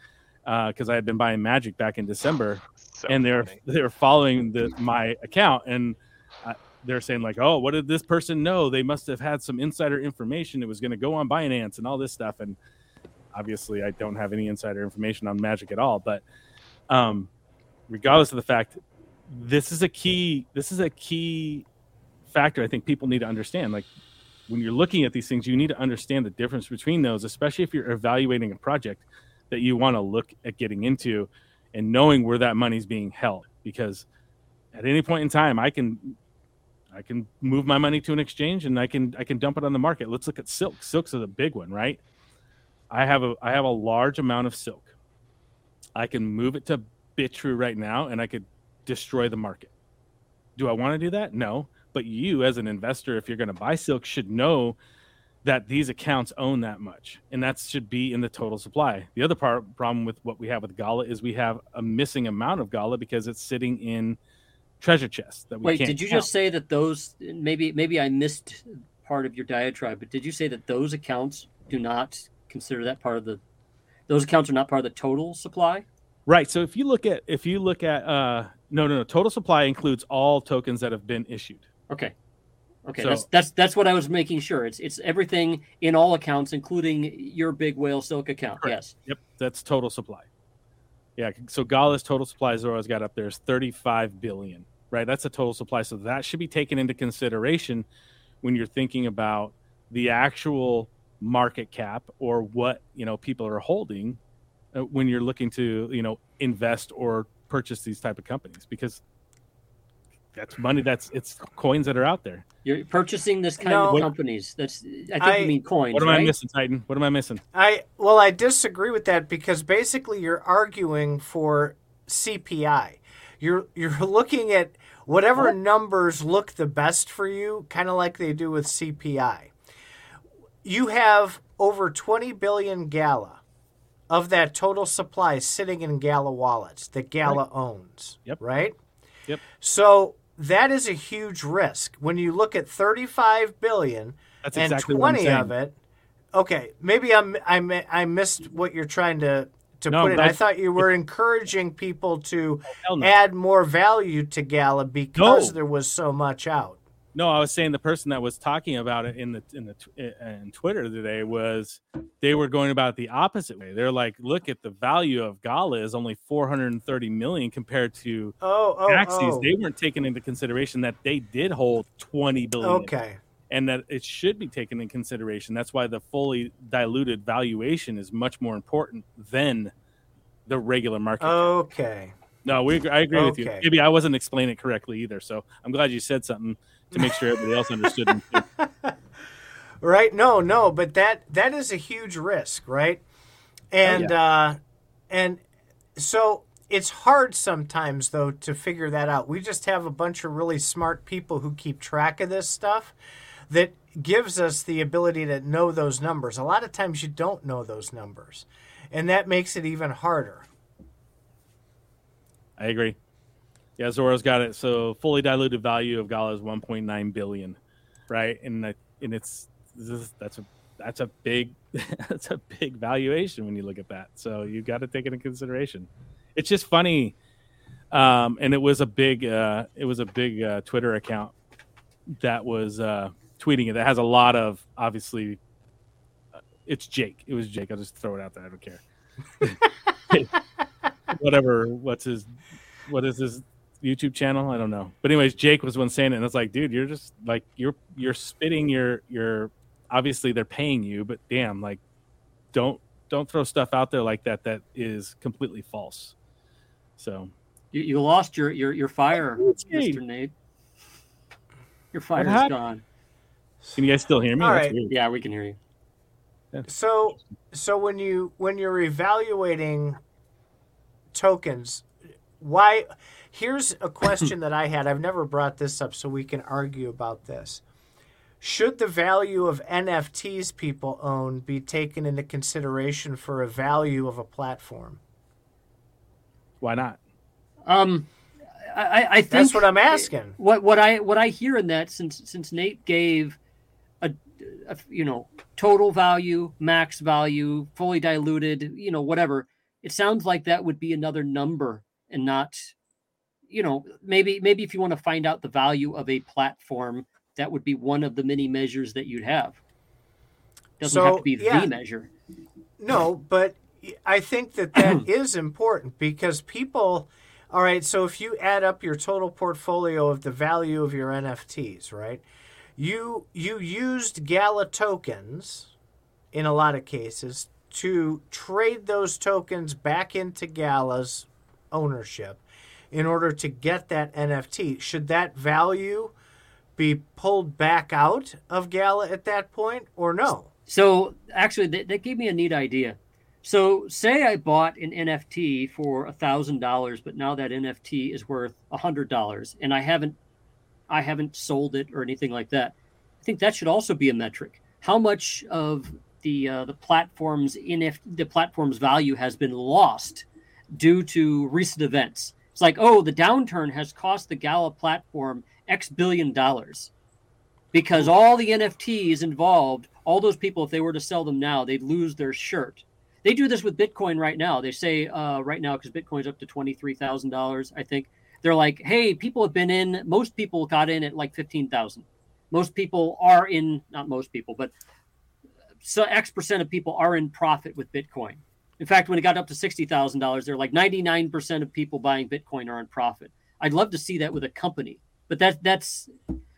Uh because I had been buying Magic back in December, (sighs) So and they're they're following the my account and uh, they're saying like oh what did this person know they must have had some insider information it was going to go on binance and all this stuff and obviously i don't have any insider information on magic at all but um regardless of the fact this is a key this is a key factor i think people need to understand like when you're looking at these things you need to understand the difference between those especially if you're evaluating a project that you want to look at getting into and knowing where that money's being held because at any point in time, I can I can move my money to an exchange and I can I can dump it on the market. Let's look at silk. Silk's a big one, right? I have a I have a large amount of silk. I can move it to Bitrue right now and I could destroy the market. Do I want to do that? No. But you as an investor, if you're going to buy silk, should know that these accounts own that much, and that should be in the total supply. The other part problem with what we have with Gala is we have a missing amount of Gala because it's sitting in treasure chests that we Wait, did you count. just say that those maybe maybe I missed part of your diatribe, but did you say that those accounts do not consider that part of the those accounts are not part of the total supply? right? So if you look at if you look at uh no no no total supply includes all tokens that have been issued. Okay. Okay, So- that's that's that's what I was making sure. It's it's everything in all accounts, including your big whale silk account. Correct. Yes. Yep, that's total supply. Yeah, so Gala's total supply Zoro's got up there is 35 billion, right? That's a total supply. So that should be taken into consideration when you're thinking about the actual market cap or what, you know, people are holding uh, when you're looking to, you know, invest or purchase these type of companies because that's money that's it's coins that are out there. You're purchasing this kind No. of companies. That's I think I- you mean coins. What am right? I missing, Titan? What am I missing? I well, I disagree with that because basically you're arguing for CPI. You're you're (laughs) looking at whatever numbers look the best for you, kind of like they do with CPI. You have over 20 billion Gala of that total supply sitting in Gala wallets that Gala owns. Yep. Right? Yep. So that is a huge risk. When you look at 35 billion That's and exactly 20 of it okay maybe i'm i i missed what you're trying to to No, put it. i thought you were encouraging people to no. add more value to gala because No. there was so much out No, I was saying the person that was talking about it in the in the eh, in Twitter today was they were going about the opposite way. They're like, look at the value of Gala is only 430 million compared to oh oh, Axie's. oh. They weren't taking into consideration that they did hold 20 billion, okay and that it should be taken in consideration. That's why the fully diluted valuation is much more important than the regular market. okay No, we I agree with you. Maybe I wasn't explaining it correctly either. So I'm glad you said something to make sure everybody else understood. (laughs) right? No no but that that is a huge risk right? And uh and so it's hard sometimes though to figure that out. We just have a bunch of really smart people who keep track of this stuff that gives us the ability to know those numbers. A lot of times you don't know those numbers and that makes it even harder. I agree. Yeah, Zoro's got it. So fully diluted value of Gala is 1.9 billion, right? And and it's that's a that's a big (laughs) that's a big valuation when you look at that. So you've got to take it into consideration. It's just funny, um, and it was a big uh, it was a big uh, Twitter account that was uh, tweeting it. That has a lot of obviously. uh, It's Jake. It was Jake. I'll just throw it out there. I don't care. (laughs) Whatever. What's his? What is his YouTube channel? I don't know. But anyways, Jake was one saying it, and it's like, dude, you're just like you're you're spitting your your. Obviously, they're paying you, but damn, like, don't don't throw stuff out there like that that is completely false. So You, you lost your your your fire, Mister Nate. Your fire's happened? gone. can you guys still hear me? All That's right. weird. Yeah, we can hear you. So so when you when you're evaluating tokens, why here's a question that I had. I've never brought this up so we can argue about this. Should the value of NFTs people own be taken into consideration for a value of a platform? Why not? Um, I, I- I think That's what I'm asking. What what I what I hear in that since since Nate gave a, a you know total value, max value, fully diluted, you know whatever. It sounds like that would be another number and not, you know, maybe maybe if you want to find out the value of a platform, that would be one of the many measures that you'd have. Doesn't have to be yeah. the measure. No, but I think that that (clears throat) is important because people. All right, so if you add up your total portfolio of the value of your NFTs, right? You you used Gala tokens in a lot of cases to trade those tokens back into Gala's ownership. in order to get that NFT. Should that value be pulled back out of Gala at that point or no? So actually, that, that gave me a neat idea. So say I bought an NFT for a thousand dollars, but now that NFT is worth a hundred dollars, and I haven't, I haven't sold it or anything like that. I think that should also be a metric. How much of the uh, the platform's in the platform's value has been lost due to recent events? It's like, oh, the downturn has cost the Gala platform X billion dollars because all the NFTs involved, all those people, if they were to sell them now, they'd lose their shirt they do this with Bitcoin right now. They say uh, right now because Bitcoin's up to twenty three thousand dollars. I think they're like, hey, people have been in. Most people got in at like fifteen thousand. Most people are in. Not most people, but so X percent of people are in profit with Bitcoin. In fact, when it got up to sixty thousand dollars, they're like ninety nine percent of people buying Bitcoin are in profit. I'd love to see that with a company, but that that's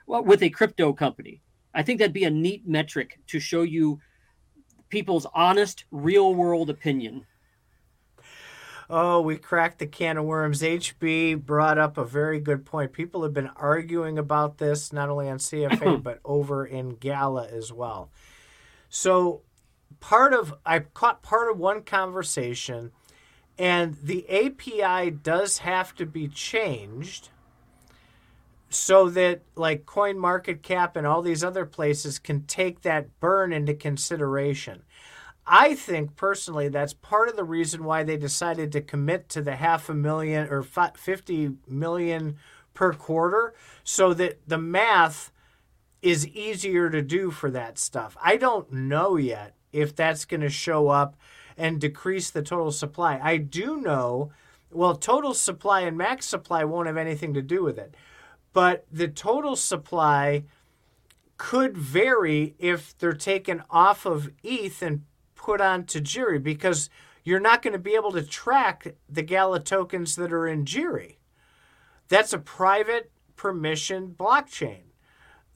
well, with a crypto company. I think that'd be a neat metric to show you people's honest, real world opinion. Oh, we cracked the can of worms. HB brought up a very good point. People have been arguing about this not only on CFA (coughs) but over in Gala as well. So, part of I caught part of one conversation, and the API does have to be changed so that like coin market cap and all these other places can take that burn into consideration. I think personally that's part of the reason why they decided to commit to the half a million or 50 million per quarter so that the math is easier to do for that stuff. I don't know yet if that's going to show up and decrease the total supply i do know well total supply and max supply won't have anything to do with it but the total supply could vary if they're taken off of ETH and put on Tajiri because you're not going to be able to track the Gala tokens that are in GYRI. That's a private permission blockchain.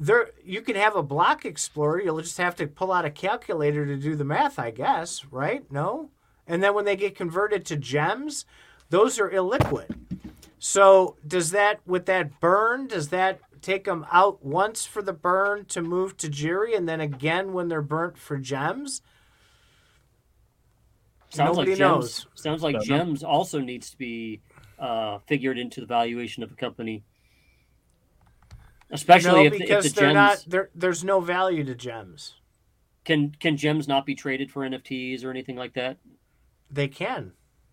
There, you can have a block explorer. You'll just have to pull out a calculator to do the math, I guess, right? No? And then when they get converted to gems, those are illiquid. So does that with that burn? Does that take them out once for the burn to move to GYRI, and then again when they're burnt for gems? Sounds Nobody like gems. Knows. Sounds like gems also needs to be uh, figured into the valuation of a company, especially no, if, because if the they're gems not. There, there's no value to gems. Can can gems not be traded for NFTs or anything like that? They can.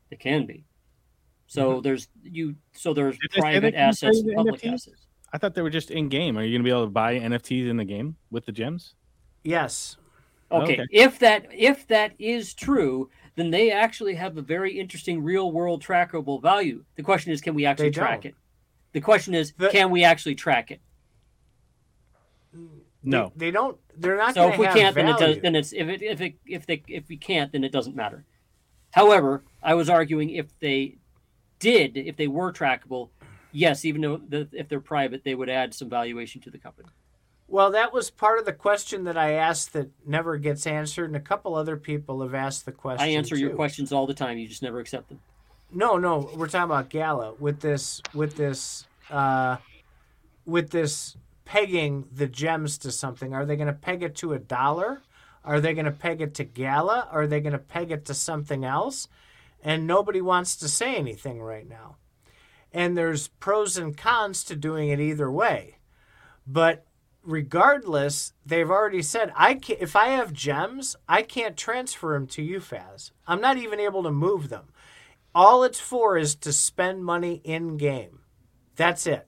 They can be. So mm-hmm. there's you. So there's private assets, public NFTs? assets. I thought they were just in game. Are you going to be able to buy NFTs in the game with the gems? Yes. Okay. okay. If that if that is true, then they actually have a very interesting real world trackable value. The question is, can we actually track it? The question is, the, can we actually track it? No, they, they don't. They're not. So if we can't, value. then it does. Then it's if it if it if they if we can't, then it doesn't matter. However, I was arguing if they did, if they were trackable, yes, even though the, if they're private, they would add some valuation to the company. Well, that was part of the question that I asked that never gets answered, and a couple other people have asked the question. I answer too. your questions all the time. You just never accept them. No, no, we're talking about Gala with this, with this, uh, with this pegging the gems to something. Are they going to peg it to a dollar? Are they going to peg it to Gala? Are they going to peg it to something else? and nobody wants to say anything right now. And there's pros and cons to doing it either way. But regardless, they've already said I can if I have gems, I can't transfer them to you, Faz. I'm not even able to move them. All it's for is to spend money in game. That's it.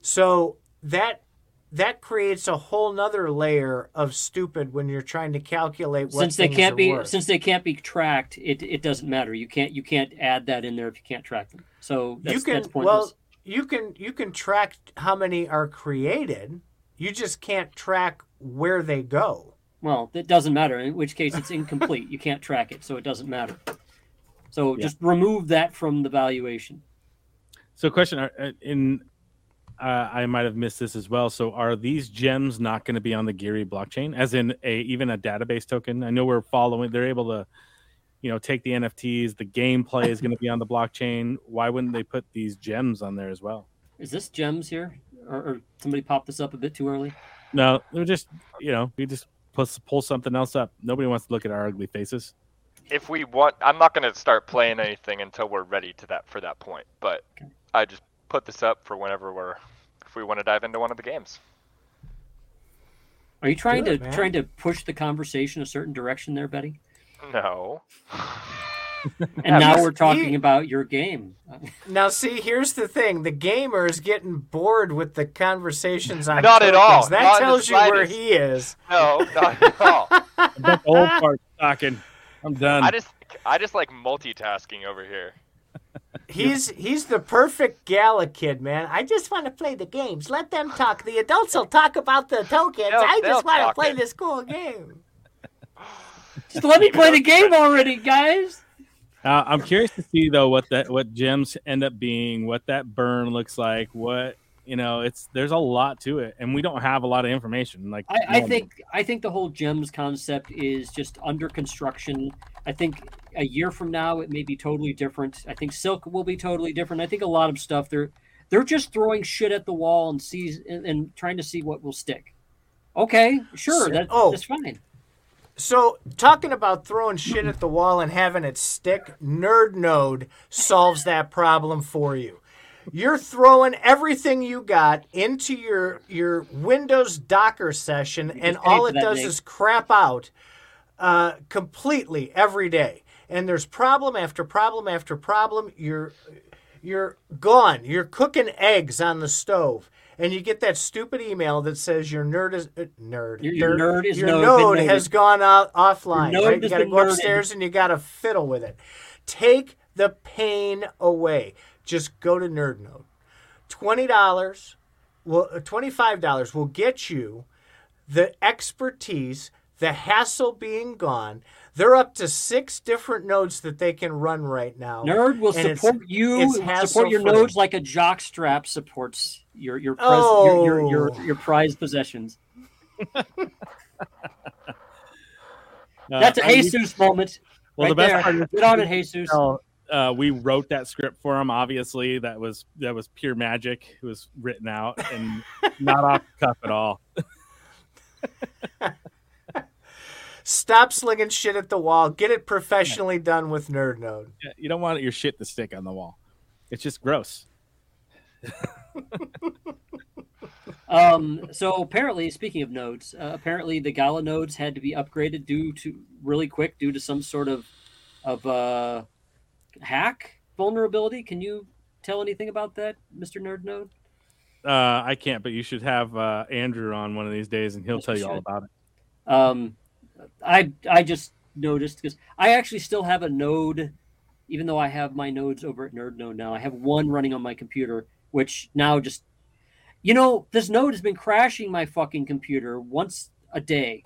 So that that creates a whole nother layer of stupid when you're trying to calculate what since they can't be worth. since they can't be tracked it, it doesn't matter. You can't you can't add that in there if you can't track them. So you can well you can you can track how many are created. You just can't track where they go. Well it doesn't matter. In which case it's incomplete. You can't track it so it doesn't matter. So yeah. just remove that from the valuation. So question uh, in uh, I might have missed this as well. So, are these gems not going to be on the GYRI blockchain, as in a even a database token? I know we're following; they're able to you know take the NFTs. The gameplay is going to be on the blockchain. Why wouldn't they put these gems on there as well? Is this gems here, or, or somebody popped this up a bit too early? No, they're just you know we just pull, pull something else up. Nobody wants to look at our ugly faces. If we want, I'm not going to start playing anything until we're ready to that for that point. But Okay. I just put this up for whenever we're, if we want to dive into one of the games. Are you trying Good, to man. trying to push the conversation a certain direction there, Beddy? No. And (laughs) Yeah, now we're talking he- about your game. (laughs) Now, see, here's the thing: the gamer is getting bored with the conversations on Not at all. That Not tells you where he is. No, not at all. (laughs) That old part talking. I'm done. I just, I just like multitasking over here. He's he's the perfect gala kid, man. I just want to play the games. Let them talk. The adults will talk about the tokens. They'll- I just want to play it. this cool game. Just let me play the game already, guys. Uh, I'm curious to see though what that what gems end up being, what that burn looks like, what you know. It's there's a lot to it, and we don't have a lot of information. Like I, I think I think the whole gems concept is just under construction. I think a year from now it may be totally different. I think Silk will be totally different. I think a lot of stuff they're they're just throwing shit at the wall and sees and, and trying to see what will stick. Okay, sure, So- that, oh. that's fine. So, talking about throwing shit at the wall and having it stick, Nerd Node solves that problem for you. You're throwing everything you got into your your Windows Docker session, and all it does is crap out uh, completely every day. And there's problem after problem after problem. You're you're gone. You're cooking eggs on the stove, and you get that stupid email that says your nerd is uh, nerd. Your- your nerd is your node- has gone out offline. Right? You got to go nerded. upstairs and you got to fiddle with it. Take the pain away. Just go to Nerd Node. Twenty dollars, well, twenty five dollars will get you the expertise, the hassle being gone. They're up to six different nodes that they can run right now. Nerd will And it's- support you, it's support your hassle-free. nodes like a jock strap supports your your pres- your, your, Oh. your your prized possessions. (laughs) Uh, That's a I- Jesus moment. Well, right the best there. part is Get on it, Jesus. Well, uh, we wrote that script for him. Obviously, that was that was pure magic. It was written out and (laughs) not off the cuff at all. Stop slinging shit at the wall. Get it professionally done with Nerd Node. You don't want your shit to stick on the wall. It's just gross. (laughs) Um, so apparently, speaking of nodes, uh, apparently the Gala nodes had to be upgraded due to really quick due to some sort of of uh, hack vulnerability. Can you tell anything about that, Mister Nerd Node? Uh, I can't, but you should have uh, Andrew on one of these days, and he'll Yes, tell you all about it. Um, I I just noticed because I actually still have a node, even though I have my nodes over at Nerd Node now. I have one running on my computer, which now just, you know, this node has been crashing my fucking computer once a day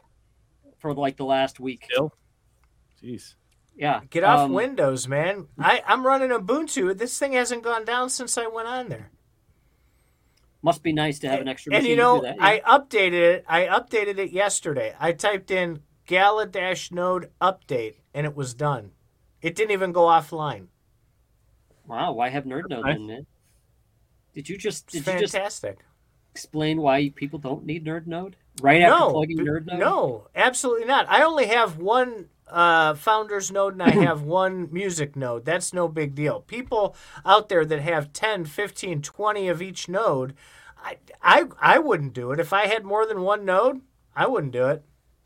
for like the last week. Still, jeez. Yeah, Get off um, Windows, man. I, I'm running Ubuntu. This thing hasn't gone down since I went on there. Must be nice to have an extra. and you machine to know, do that, yeah. I updated it. I updated it yesterday. I typed in Gala Dash Node update, and it was done. It didn't even go offline. wow, why have Nerd Node Nice. then? man? Did you just It's did you just fantastic. explain why people don't need Nerd Node right after no, plugging Nerd Node? no, absolutely not. I only have one uh, founders node and I (clears throat) have one music node. That's no big deal. People out there that have 10, 15, 20 of each node, I, I, I wouldn't do it. If I had more than one node, I wouldn't do it.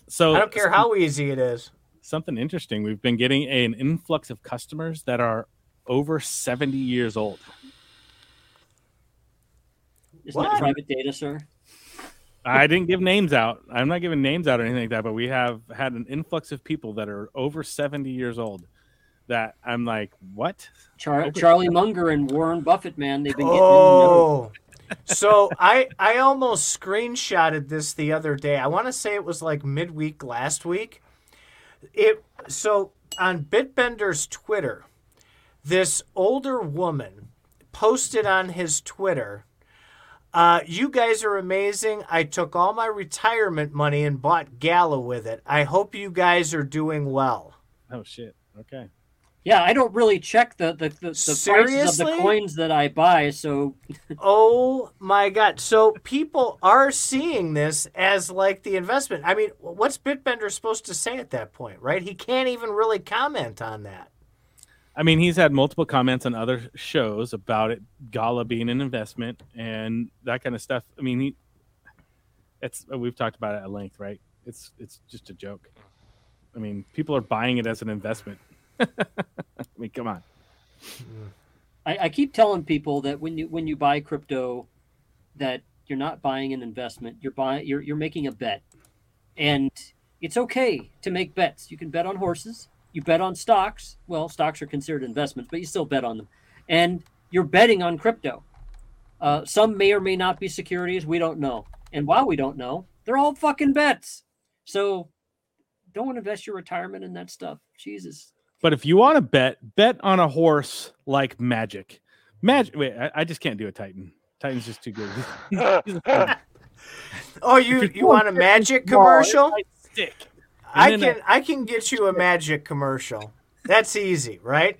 So I don't care how easy it is. something interesting. We've been getting an influx of customers that are over 70 years old. Isn't that private data, sir? I didn't give names out. I'm not giving names out or anything like that, but we have had an influx of people that are over 70 years old that I'm like, what? Char- Charlie Munger and Warren Buffett, man, they've been getting in the node. Oh, so I I almost screenshotted this the other day. I want to say it was like midweek last week. It so on Bitbender's Twitter, this older woman posted on his Twitter. Uh, you guys are amazing. I took all my retirement money and bought Gala with it. I hope you guys are doing well. Oh, shit. Okay. Yeah, I don't really check the the, the, the prices of the coins that I buy, so (laughs) Oh my god. So people are seeing this as like the investment. I mean, what's Bitbender supposed to say at that point, right? He can't even really comment on that. I mean, he's had multiple comments on other shows about it, Gala being an investment and that kind of stuff. I mean, he, it's we've talked about it at length, right? It's it's just a joke. I mean, people are buying it as an investment. (laughs) I mean, come on. I, I keep telling people that when you when you buy crypto, that you're not buying an investment. You're buying you're you're making a bet, and it's okay to make bets. You can bet on horses. You bet on stocks. Well, stocks are considered investments, but you still bet on them, and you're betting on crypto. Uh, some may or may not be securities. We don't know, and while we don't know, they're all fucking bets. So, don't invest your retirement in that stuff. Jesus. But if you want to bet, bet on a horse like Magic. Magic. Wait, I, I just can't do a Titan. Titan's just too good. He's- he's a fun- Oh, you you want a magic commercial? Stick. I can I can get you a magic commercial. That's easy, right?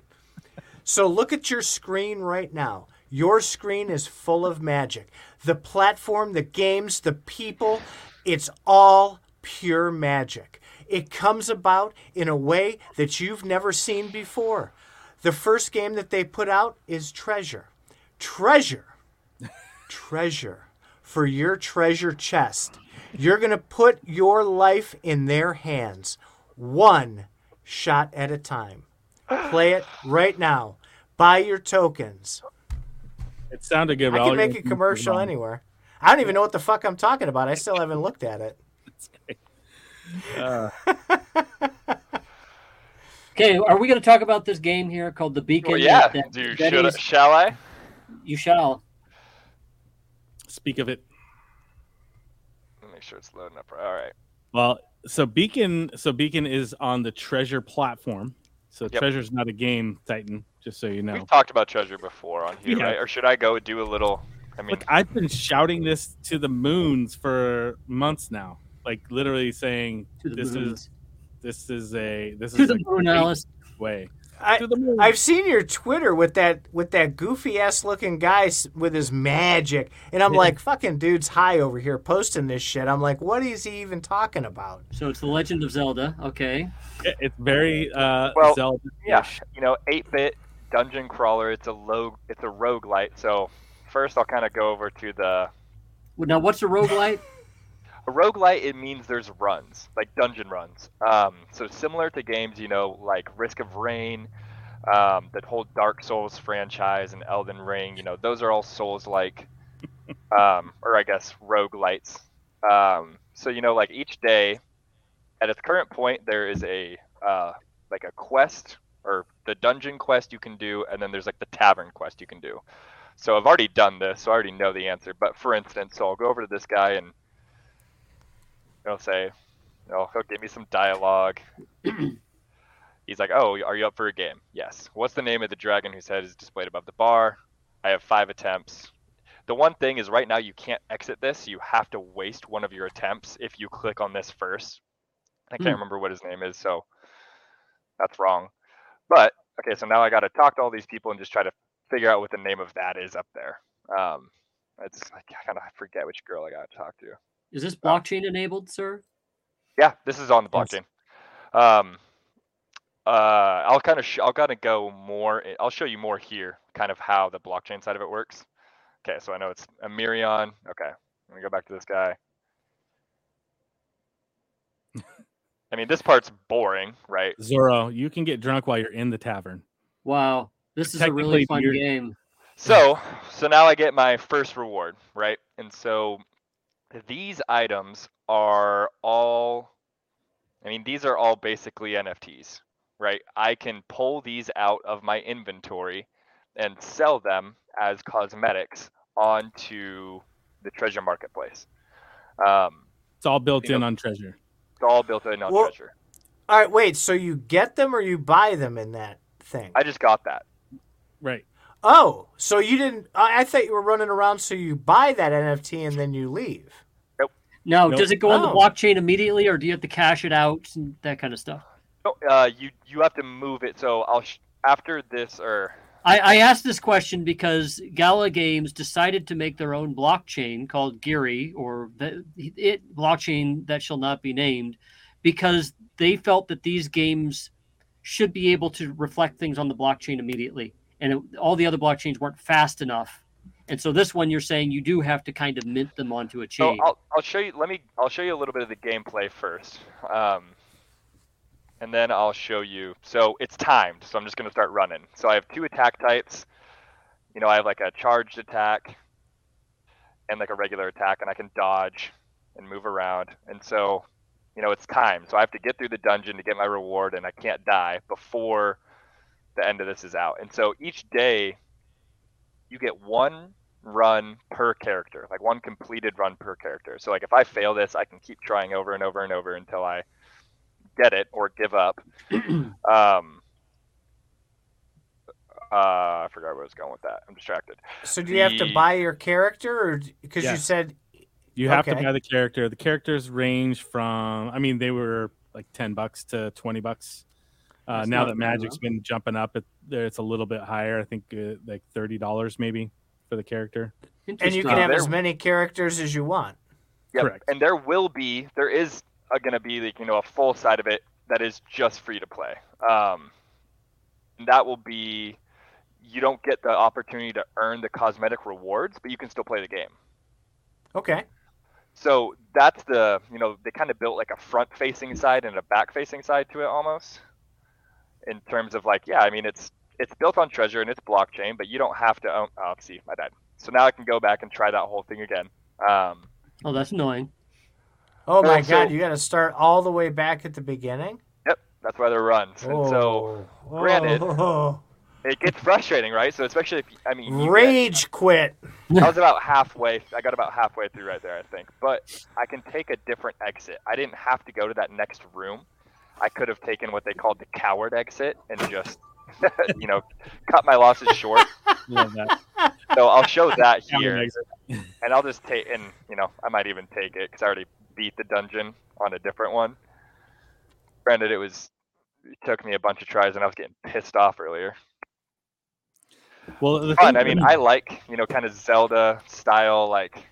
So look at your screen right now. Your screen is full of magic. The platform, the games, the people, it's all pure magic. It comes about in a way that you've never seen before. The first game that they put out is Treasure. Treasure. (laughs) Treasure for your treasure chest. You're going to put your life in their hands, one shot at a time. Play it right now. Buy your tokens. It sounded good. I can make a gonna do is commercial wrong. anywhere. I don't even know what the fuck I'm talking about. I still haven't looked at it. Uh, (laughs) Okay, are we going to talk about this game here called the Beacon? Well, yeah. that- that- Do that should, is- shall I? you shall. Speak of it. Let me Make sure it's loading up. All right. Well, so Beacon, so Beacon is on the Treasure platform. So Yep. Treasure's not a game, Titan. Just so you know. We've talked about treasure before on here, Yeah. right? Or should I go do a little? I mean, Look, I've been shouting this to the moons for months now. Like literally saying this moons. is this is a this To is the a moon, great Alice. way. I, To the moon. I've seen your Twitter with that with that goofy ass looking guy with his magic, and I'm Yeah. like, fucking dude's high over here posting this shit. I'm like, what is he even talking about? So it's the Legend of Zelda. Okay. It's very uh Well, Zelda. yeah, you know, eight bit dungeon crawler. It's a low. It's a rogue light. So first, I'll kind of go over to the Now, what's a roguelite? A roguelite. It means there's runs, like dungeon runs. Um, so similar to games, you know, like Risk of Rain, um, that whole Dark Souls franchise and Elden Ring. You know, those are all Souls like, (laughs) um, or I guess roguelites. Um, so you know, like each day, at its current point, there is a uh, like a quest or the dungeon quest you can do, and then there's like the tavern quest you can do. So I've already done this, so I already know the answer. But for instance, so I'll go over to this guy and he'll say, you know, he'll give me some dialogue. (clears throat) He's like, "Oh, are you up for a game?" Yes. What's the name of the dragon whose head is displayed above the bar? I have five attempts. The one thing is, right now you can't exit this. You have to waste one of your attempts if you click on this first. I can't Hmm. remember what his name is, so that's wrong. But okay, so now I got to talk to all these people and just try to figure out what the name of that is up there. Um, it's I kind of forget which girl I got to talk to. Is this blockchain enabled, sir? Yeah, this is on the Yes. blockchain. Um, uh, I'll kind of sh- I'll kind of go more. i- I'll show you more here, kind of how the blockchain side of it works. Okay, so I know it's a Mirion. Okay, let me go back to this guy. (laughs) I mean, this part's boring, right? Zoro, you can get drunk while you're in the tavern. Wow. This is a really fun you're- game. So, so now I get my first reward, right? And so these items are all I mean, these are all basically NFTs, right? I can pull these out of my inventory and sell them as cosmetics onto the treasure marketplace. Um, It's all built in know- on treasure. it's all built in on Well- treasure. All right, wait. So you get them or you buy them in that thing? I just got that. Right. Oh, so you didn't? I, I thought you were running around so you buy that NFT and then you leave. Now, Nope. does it go on the Oh. blockchain immediately, or do you have to cash it out and that kind of stuff? No, Uh, you you have to move it. So I'll sh- after this or I, I asked this question because Gala Games decided to make their own blockchain called GYRI, or the, it blockchain that shall not be named, because they felt that these games should be able to reflect things on the blockchain immediately, and it, all the other blockchains weren't fast enough. And so this one, you're saying you do have to kind of mint them onto a so chain. I'll I'll show you. Let me I'll show you a little bit of the gameplay first. Um, and then I'll show you. So it's timed. So I'm just gonna start running. So I have two attack types. You know, I have like a charged attack and like a regular attack, and I can dodge and move around. And so, you know, it's time. So I have to get through the dungeon to get my reward, and I can't die before the end of this is out. And so each day, you get one run per character, like one completed run per character. So like if I fail this, I can keep trying over and over and over until I get it or give up. (clears throat) um, uh, I forgot where I was going with that. I'm distracted. So do you have to buy your character, or because you said You have to buy the character. The characters range from, I mean, they were like ten bucks to twenty bucks. Uh, That's now that Magic's been jumping up, it, it's a little bit higher. I think uh, like thirty dollars maybe for the character. and you Interesting. can have there- as many characters as you want. Yep. Correct. And there will be, there is going to be like you know a full side of it that is just free to play. Um, and that will be, you don't get the opportunity to earn the cosmetic rewards, but you can still play the game. Okay. So that's the, you know, they kind of built like a front facing side and a back facing side to it almost. In terms of like, yeah, I mean, it's it's built on treasure and it's blockchain, but you don't have to own. Oh, see, my bad. So now I can go back and try that whole thing again. Um, oh, that's annoying. Oh my Uh, so- God! You got to start all the way back at the beginning. yep, that's why they're runs. And so Oh. granted- Oh. it gets frustrating, right? So especially if I mean, you rage quit. (laughs) I was about halfway. I got about halfway through right there, I think. But I can take a different exit. I didn't have to go to that next room. I could have taken what they called the coward exit and just, (laughs) you know, cut my losses short. (laughs) So I'll show that here, (laughs) and I'll just take, and you know, I might even take it because I already beat the dungeon on a different one. Granted, it was it took me a bunch of tries, and I was getting pissed off earlier. Well, the fun. I mean, I like you know kind of Zelda style. Like,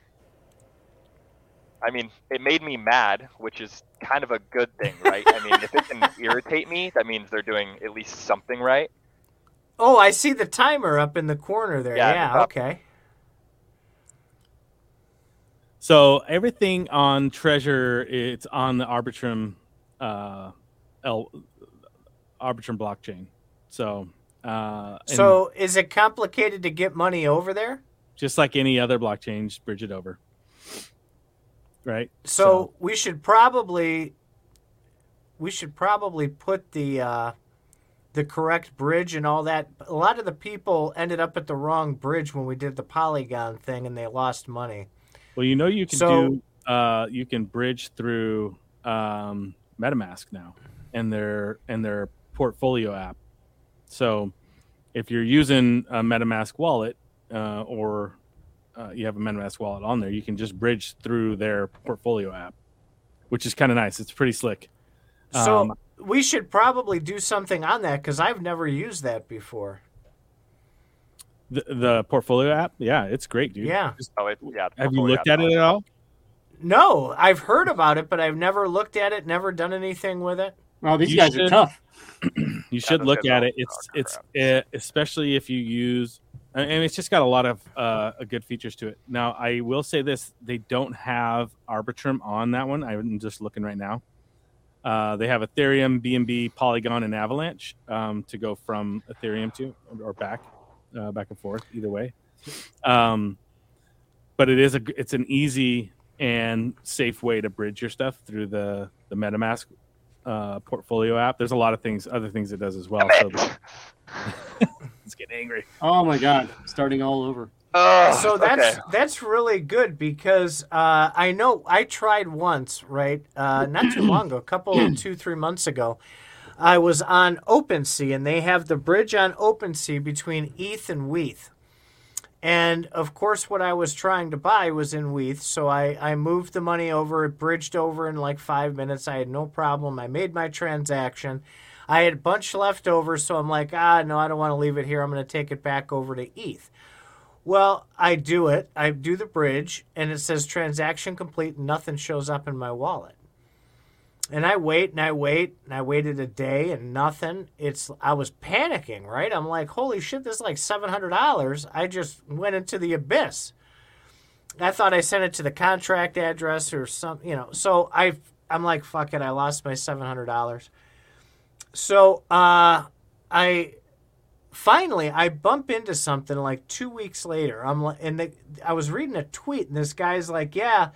I mean, it made me mad, which is kind of a good thing, right? I mean, if it can (laughs) irritate me, that means they're doing at least something right. Oh, I see the timer up in the corner there. Yeah, Yeah. the okay. So everything on Treasure, it's on the Arbitrum, uh, L, Arbitrum blockchain. So, uh, So is it complicated to get money over there? just like any other blockchain, just bridge it over. Right. So, we should probably we should probably put the uh, the correct bridge and all that. A lot of the people ended up at the wrong bridge when we did the Polygon thing, and they lost money. well, you know, you can So- do, uh, you can bridge through um, MetaMask now, and their and their portfolio app. So, if you're using a MetaMask wallet, uh, or uh, you have a MetaMask wallet on there, you can just bridge through their portfolio app, which is kind of nice. It's pretty slick. So Um, we should probably do something on that because I've never used that before. The, the portfolio app, yeah, it's great, dude. Yeah. Oh, it, yeah. Have you looked at it at all? No, I've heard about it, but I've never looked at it, never done anything with it. Well, these You guys are tough. (clears throat) You should look at it. It's it's crap. uh, especially if you use, and it's just got a lot of uh, good features to it. Now, I will say this: they don't have Arbitrum on that one. I'm just looking right now. Uh, they have Ethereum, BNB, Polygon, and Avalanche um, to go from Ethereum to or back, uh, back and forth either way. Um, but it is a it's an easy and safe way to bridge your stuff through the the MetaMask uh, portfolio app. There's a lot of things, other things it does as well. So (laughs) (laughs) it's getting angry. Oh my god, starting all over. Ugh, so that's okay. that's really good because uh, I know I tried once, right? Uh, not too long ago, a couple (clears throat) two three months ago. I was on OpenSea, and they have the bridge on OpenSea between ETH and WETH. And of course, what I was trying to buy was in WETH, so I, I moved the money over. It bridged over in like five minutes. I had no problem. I made my transaction. I had a bunch left over, so I'm like, ah, no, I don't want to leave it here. I'm going to take it back over to ETH. Well, I do it. I do the bridge, and it says transaction complete, nothing shows up in my wallet. And I wait and I wait and I waited a day and nothing. It's I was panicking, right? I'm like, holy shit, this is like seven hundred dollars. I just went into the abyss. I thought I sent it to the contract address or something, you know. So I I'm like, fuck it, I lost my seven hundred dollars. So uh I finally I bump into something like two weeks later. I'm like, and the, I was reading a tweet, and this guy's like, "Yeah,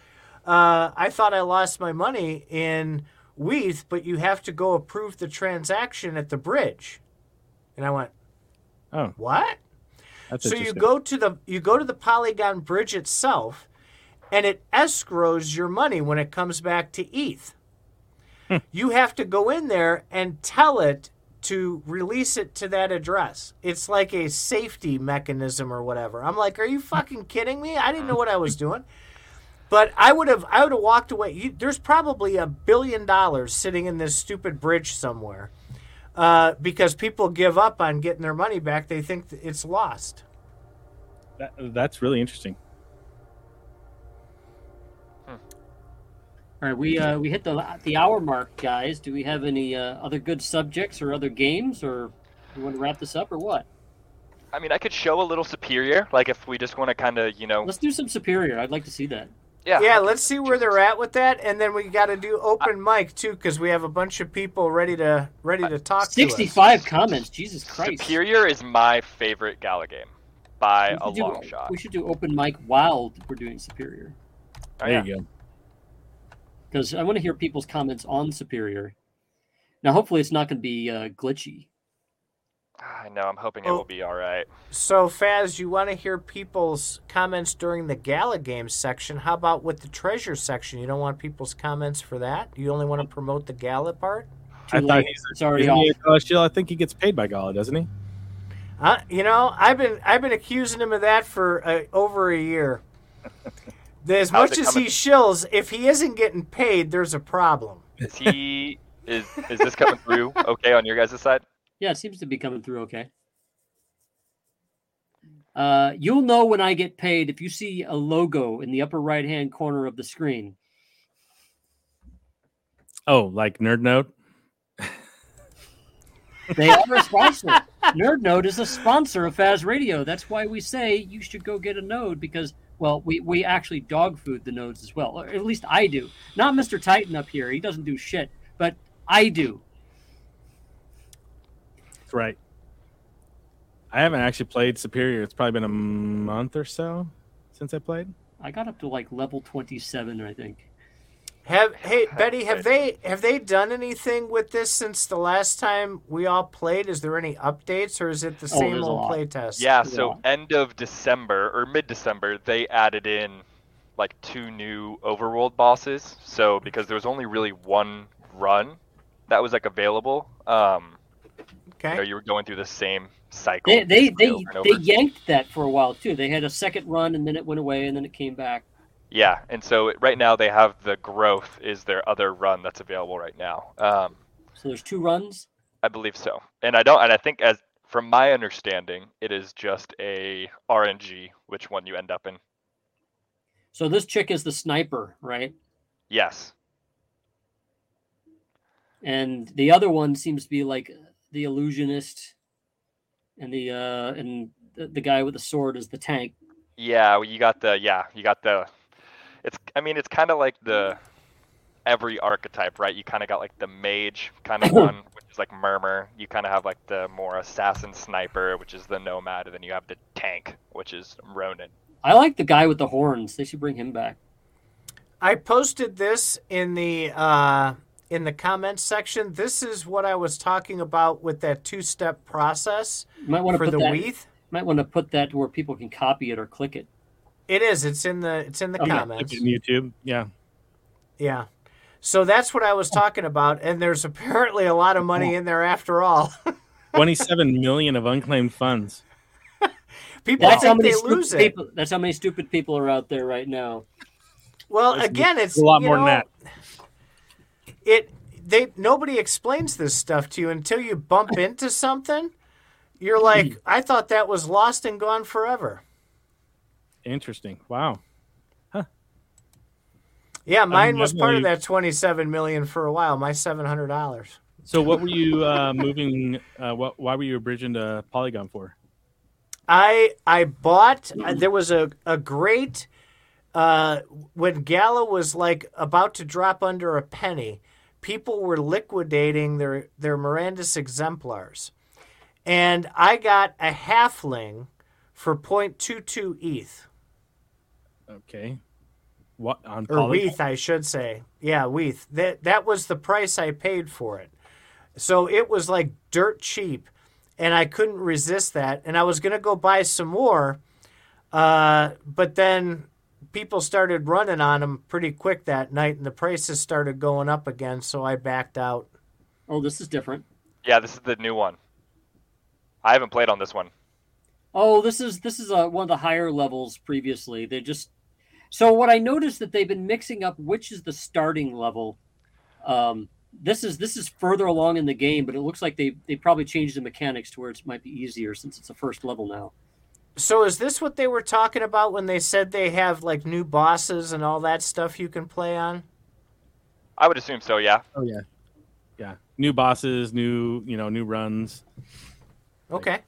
uh, I thought I lost my money in WETH, but you have to go approve the transaction at the bridge." And I went, Oh, "What?" that's so you go to the you go to the Polygon bridge itself, and it escrows your money when it comes back to ETH. You have to go in there and tell it to release it to that address. It's like a safety mechanism or whatever. I'm like, are you fucking kidding me? I didn't know what I was doing. But I would have I would have walked away. You, there's probably a billion dollars sitting in this stupid bridge somewhere. Uh, because people give up on getting their money back. They think it's lost. That, that's really interesting. All right, we uh, we hit the the hour mark, guys. Do we have any uh, other good subjects or other games, or you want to wrap this up, or what? I mean, I could show a little superior, like if we just want to kind of, you know, Let's do some superior. I'd like to see that. yeah. Yeah, let's see where they're at with that, and then we got to do open mic too, because we have a bunch of people ready to ready to talk. to us. Sixty-five comments. Jesus Christ! Superior is my favorite Gala game by We a should do- long shot. We should do open mic while we're doing superior, Oh, there yeah. you go. Because I want to hear people's comments on superior. Now, hopefully, it's not going to be uh, glitchy. I know. I'm hoping it Oh. will be all right. So, Faz, you want to hear people's comments during the Gala Games section? How about with the treasure section? You don't want people's comments for that? You only want to promote the Gala part? Too I thought he's It's already Isn't he a Gala I think he gets paid by Gala, doesn't he? Uh, you know, I've been I've been accusing him of that for uh, over a year. (laughs) As How's much as he shills, if he isn't getting paid, there's a problem. Is he? is is this coming through okay on your guys' side? Yeah, it seems to be coming through okay. Uh, you'll know when I get paid if you see a logo in the upper right hand corner of the screen. Oh, like Nerd Node. They are a sponsor. Nerd Node is a sponsor of Faz Radio. That's why we say you should go get a node because, well, we, we actually dog food the nodes as well. Or at least I do. Not Mr. Titan up here. He doesn't do shit, but I do. That's right. I haven't actually played Superior. It's probably been a month or so since I played. I got up to like level 27, I think. Have hey Beddy, have they have they done anything with this since the last time we all played? Is there any updates or is it the Oh, same there's old playtest? Yeah. Yeah. So end of December or mid December, they added in like two new overworld bosses. So because there was only really one run that was like available, um, you know, you were going through the same cycle. They they they, they yanked that for a while too. They had a second run and then it went away and then it came back. Yeah, and so right now they have the growth is their other run that's available right now. Um, So there's two runs. I believe so, and I don't, and I think as from my understanding, it is just a RNG which one you end up in. So this chick is the sniper, right? Yes. And the other one seems to be like the illusionist, and the uh and the, the guy with the sword is the tank. Yeah, well, you got the yeah, you got the. It's I mean it's kind of like the every archetype, right? You kind of got like the mage kind of (coughs) one, which is like murmur. You kind of have like the more assassin sniper, which is the nomad, and then you have the tank, which is Ronin. I like the guy with the horns. They should bring him back. I posted this in the uh, in the comments section. This is what I was talking about with that two step process You might want to for put the that. WETH. Might want to put that to where people can copy it or click it. It is. It's in the it's in the Okay. comments. Like in YouTube. Yeah. Yeah. So that's what I was talking about, and there's apparently a lot of money oh. in there after all. (laughs) 27 million of unclaimed funds. People That's how think many they stupid lose it. people. That's how many stupid people are out there right now. Well, There's again, it's a lot you more than that. It they nobody explains this stuff to you until you bump into something. You're like, hmm. I thought that was lost and gone forever. Interesting. Wow. Huh. Yeah, mine was part of that 27 million for a while. My $700. So what were you uh, moving? Uh, what? Why were you bridging to Polygon for? I I bought uh, there was a a great uh when Gala was like about to drop under a penny, people were liquidating their their Mirandus exemplars. And I got a halfling for 0.22 ETH Okay. What on or Polygon? WETH, I should say. Yeah, WETH. That that was the price I paid for it. So it was like dirt cheap, and I couldn't resist that. And I was gonna go buy some more, uh, but then people started running on them pretty quick that night, and the prices started going up again. So I backed out. Oh, this is different. Yeah, this is the new one. I haven't played on this one. Oh, this is this is uh, one of the higher levels previously. They just so what I noticed that they've been mixing up which is the starting level. Um, this is this is further along in the game, but it looks like they they probably changed the mechanics to where it might be easier since it's a first level now. So is this what they were talking about when they said they have like new bosses and all that stuff you can play on? I would assume so. Yeah. Oh yeah. Yeah. New bosses, new you know, new runs. Okay.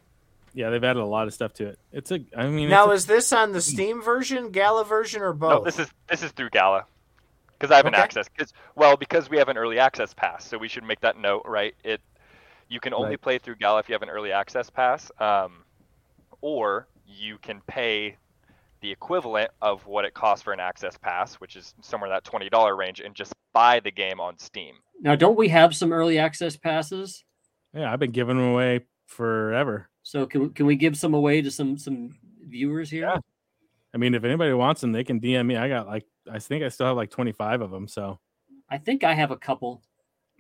Yeah, they've added a lot of stuff to it. It's a. I mean, Now it's is this on the Steam version, Gala version, or both? No, this is this is through Gala. Because I have an Okay. access. Cause, well, because we have an early access pass, so we should make that note, right? It you can only Right. play through Gala if you have an early access pass, um, or you can pay the equivalent of what it costs for an access pass, which is somewhere in that twenty dollar range, and just buy the game on Steam. Now, don't we have some early access passes? yeah, I've been giving them away forever. So can we, can we give some away to some some viewers here? Yeah. I mean, if anybody wants them, they can DM me. I got like, I think I still have like 25 of them. So I think I have a couple.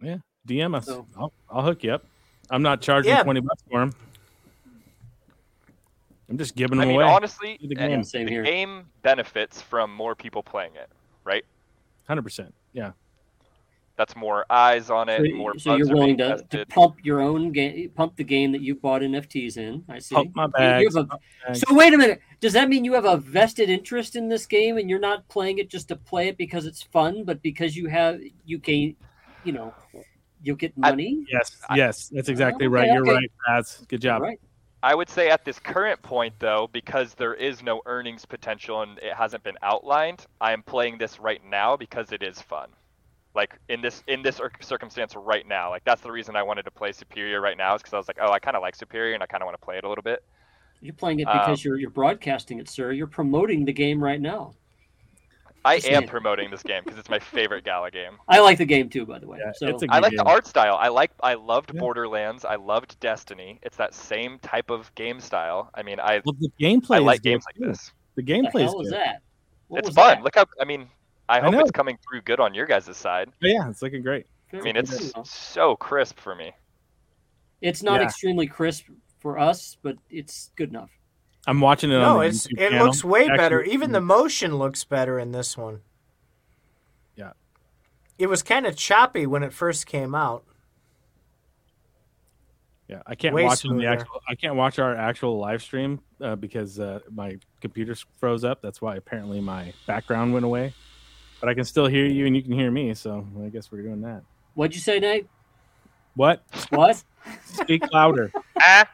Yeah, DM us. So- I'll, I'll hook you up. I'm not charging Yeah. 20 bucks for them. I'm just giving I them mean, away. honestly, The game. Same the here. game benefits from more people playing it, right? 100%. Yeah. That's more eyes on it. So, more so you're willing to, to pump your own game, pump the game that you bought NFTs in. I see. Pump my You- you bags. a- pump. So wait a minute. Does that mean you have a vested interest in this game and you're not playing it just to play it because it's fun, but because you have you gain, you know, you'll get I- money? Yes, yes, that's oh, exactly Okay, right. You're okay. right, Faz. Good job. Right. I would say at this current point, though, because there is no earnings potential and it hasn't been outlined, I am playing this right now because it is fun. Like in this in this circumstance right now, like that's the reason I wanted to play Superior right now is because I was like, oh, I kind of like Superior and I kind of want to play it a little bit. You're playing it Um, because you're you're broadcasting it, sir. You're promoting the game right now. I Just am promoting this game because it's my favorite Gala game. I like the game too, by the way. Yeah, so it's a I good like the art style. I like I loved Yeah. Borderlands. I loved Destiny. It's that same type of game style. I mean, I Well, the gameplay I like good, games like too. this. The what gameplay the is hell is good. that? What it's fun. that? Look how I mean, I I hope know. it's coming through good on your guys' side. But yeah, it's looking great. I mean, it's so crisp for me. it's not Yeah. extremely crisp for us, but it's good enough. I'm watching it on No, the it's YouTube it channel. looks way Actually, better. Even the motion looks better in this one. Yeah. It was kind of choppy when it first came out. Yeah, I can't way watch the actual. I can't watch our actual live stream uh, because uh, my computer froze up. That's why apparently my background went away. But I can still hear you, and you can hear me. So I guess we're doing that. What'd you say, Nate? What? What? Speak louder. ah,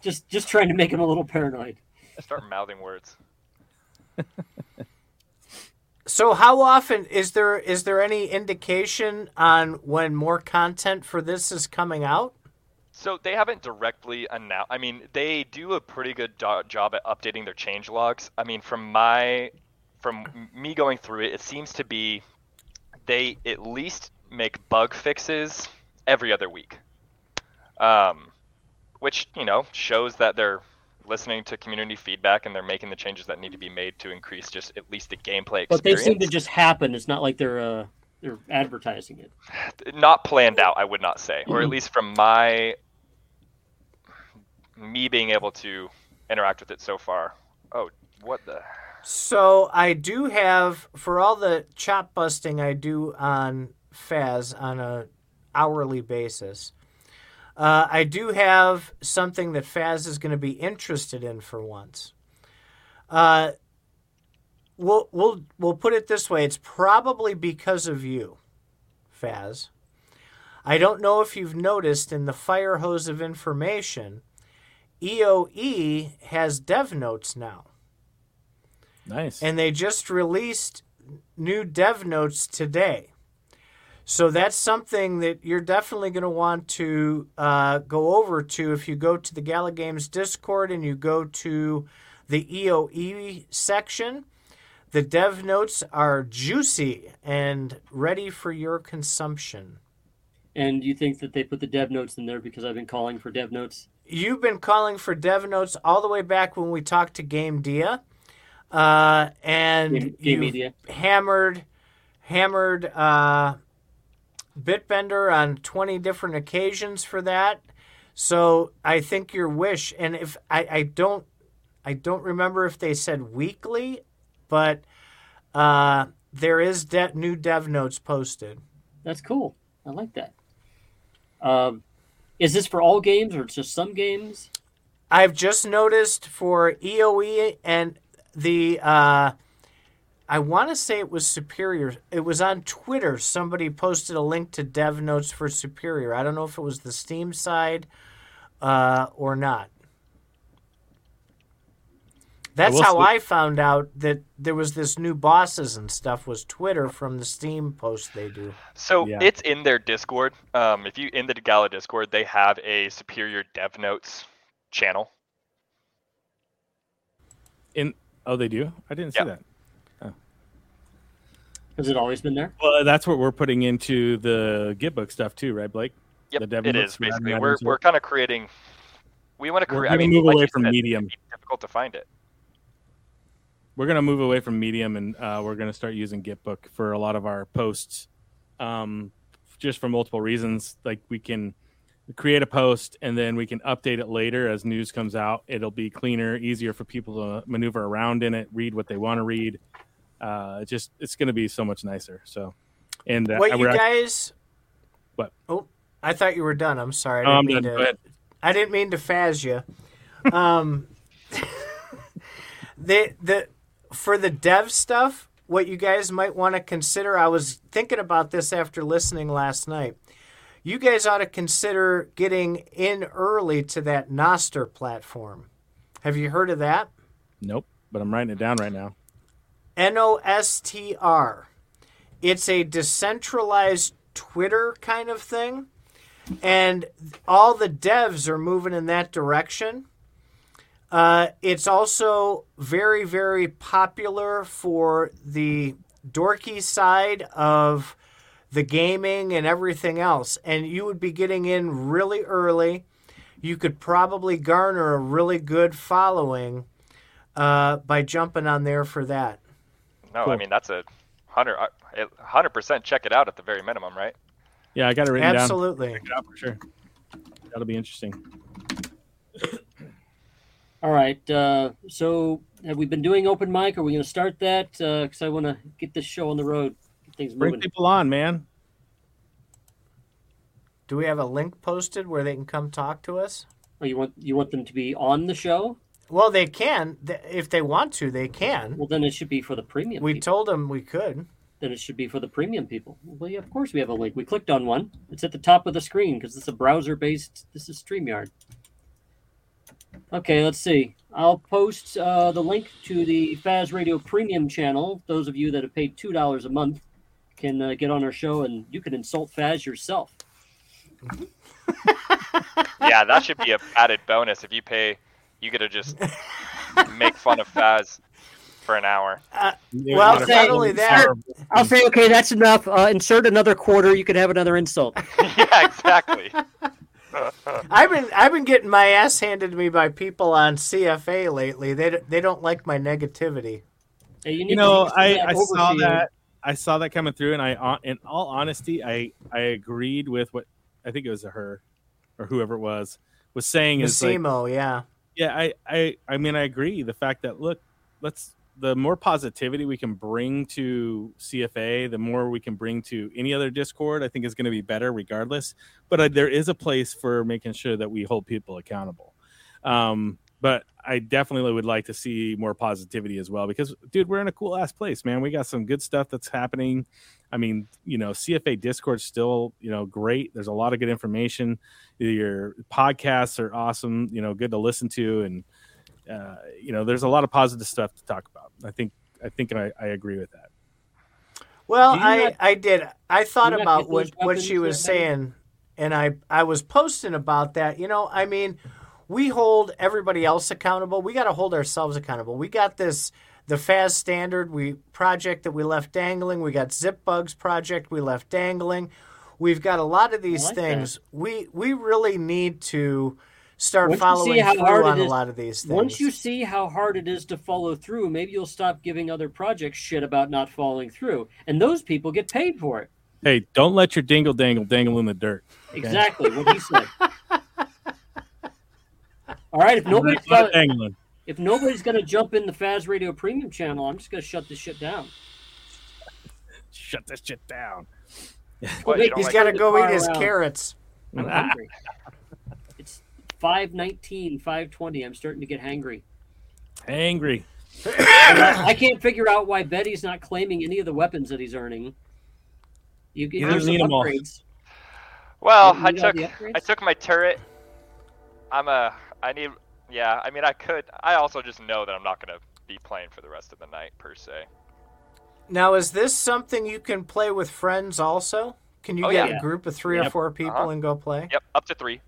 just just trying to make him a little paranoid. start mouthing words. So how often is there is there any indication on when more content for this is coming out? So they haven't directly announced. I mean, they do a pretty good do- job at updating their change logs. I mean, from my, from me going through it, it seems to be they at least make bug fixes every other week, um, which you know shows that they're listening to community feedback and they're making the changes that need to be made to increase just at least the gameplay But they experience. seem to just happen. It's not like they're uh, they're advertising it. not planned out i would not say or at Mhm. least from my me being able to interact with it so far. Oh, what the? So I do have for all the chop busting I do on Faz on a hourly basis. Uh, I do have something that Faz is going to be interested in for once. Uh, we'll we'll we'll put it this way: it's probably because of you, Faz. I don't know if you've noticed in the fire hose of information, EOE has dev notes now. Nice. And they just released new dev notes today. So that's something that you're definitely going to want to uh, go over to if you go to the Gala Games Discord and you go to the EOE section. The dev notes are juicy and ready for your consumption. And you think that they put the dev notes in there because I've been calling for dev notes? You've been calling for dev notes all the way back when we talked to Game Dia. Uh, and Game you've hammered hammered uh, Bitbender on 20 different occasions for that. So I think your wish, and if I, I don't, I don't remember if they said weekly, but uh, there is de- new dev notes posted. That's cool. I like that. Um, is this for all games or just some games? I've just noticed for EOE and the uh, I want to say it was Superior. It was on Twitter. Somebody posted a link to dev notes for Superior. I don't know if it was the Steam side uh, or not. That's will how say- I found out that there was this new bosses and stuff. Was Twitter from the Steam post they do? So Yeah. it's in their Discord. Um, if you in the Gala Discord, they have a Superior Dev Notes channel. In oh, they do. I didn't see Yeah. that. Has it always been there? Well, that's what we're putting into the Gitbook stuff too, right, Blake? Yep, The dev it is basically. We're we're kind of creating. We want to We're create. I gonna mean, move like away from said, Medium. It's difficult to find it. We're gonna move away from Medium and uh, we're gonna start using Gitbook for a lot of our posts, um, just for multiple reasons. Like we can create a post and then we can update it later as news comes out. It'll be cleaner, easier for people to maneuver around in it, read what they want to read. Uh, it just it's gonna be so much nicer. So, and uh, what you guys? What? Oh, I thought you were done. I'm sorry. I Oh, didn't I'm mean done. to-. I didn't mean to faz you. Um, (laughs) the the for the dev stuff, what you guys might want to consider. I was thinking about this after listening last night. You guys ought to consider getting in early to that Nostr platform. Have you heard of that? Nope, but I'm writing it down right now. N O S T R. It's a decentralized Twitter kind of thing. And all the devs are moving in that direction. Uh, it's also very, very popular for the dorky side of the gaming and everything else. And you would be getting in really early. You could probably garner a really good following uh, by jumping on there for that. No, Cool. I mean that's a hundred uh, hundred percent. Check it out at the very minimum, right? Yeah, I got it written down. Absolutely. Check it out for sure. That'll be interesting. All right. Uh, so have we been doing open mic? Are we going to start that? Because I want to get this show on the road. Get things Bring moving. people on, man. Do we have a link posted where they can come talk to us? Oh, you want you want them to be on the show? Well, they can. If they want to, they can. Well, then it should be for the premium. We people. told them we could. then it should be for the premium people. Well, yeah, of course we have a link. We clicked on one. It's at the top of the screen because it's a browser-based. This is Streamyard. Okay, let's see. I'll post uh, the link to the Faz Radio Premium channel. Those of you that have paid two dollars a month can uh, get on our show, and you can insult Faz yourself. (laughs) yeah, that should be a added bonus. If you pay, you get to just make fun of Faz for an hour. Yeah, Well, not not a- only that- I'll say, okay, that's enough. Uh, insert another quarter. You could have another insult. (laughs) yeah, exactly. (laughs) I've been I've been getting my ass handed to me by people on CFA lately. They they don't like my negativity. Hey, need you know, use I, I saw overseer. that. I saw that coming through, and I, in all honesty, I, I agreed with what I think it was her or whoever it was was saying is like Massimo, yeah. Yeah, I, I, I mean, I agree. The fact that look, let's the more positivity we can bring to CFA, the more we can bring to any other Discord, I think is going to be better regardless. But uh, there is a place for making sure that we hold people accountable. Um, but I definitely would like to see more positivity as well because, dude, we're in a cool ass place, man. We got some good stuff that's happening. I mean, you know, CFA Discord's still, you know, great. There's a lot of good information. Your podcasts are awesome, you know, good to listen to. And, uh, you know, there's a lot of positive stuff to talk about. I think, I think I, I agree with that. Well, I, not, I did. I thought about what, what she was saying, and I, I was posting about that. You know, I mean, we hold everybody else accountable. We got to hold ourselves accountable. We got this the Faz standard we project that we left dangling. We got Zip Bugs project we left dangling. We've got a lot of these like things. That. We we really need to start once following through on a lot of these things. Once you see how hard it is to follow through, maybe you'll stop giving other projects shit about not following through, and those people get paid for it. Hey, don't let your dingle dangle dangle in the dirt. Okay? Exactly what he said. (laughs) All right, if nobody's got, if nobody's going to jump in the Faz Radio Premium channel, I'm just going to shut this shit down. Shut this shit down. (laughs) Well, he's like got to go eat his around. carrots. I'm hungry. it's 519, 520. I'm starting to get hangry. Hangry. I can't figure out why Beddy's not claiming any of the weapons that he's earning. You, he doesn't need them all. Well, I took I took my turret. I'm a I need. Yeah, I mean, I could. I also just know that I'm not going to be playing for the rest of the night per se. Now, is this something you can play with friends also? Can you oh, get yeah. a group of three yep. or four people uh-huh. and go play? Yep, up to three.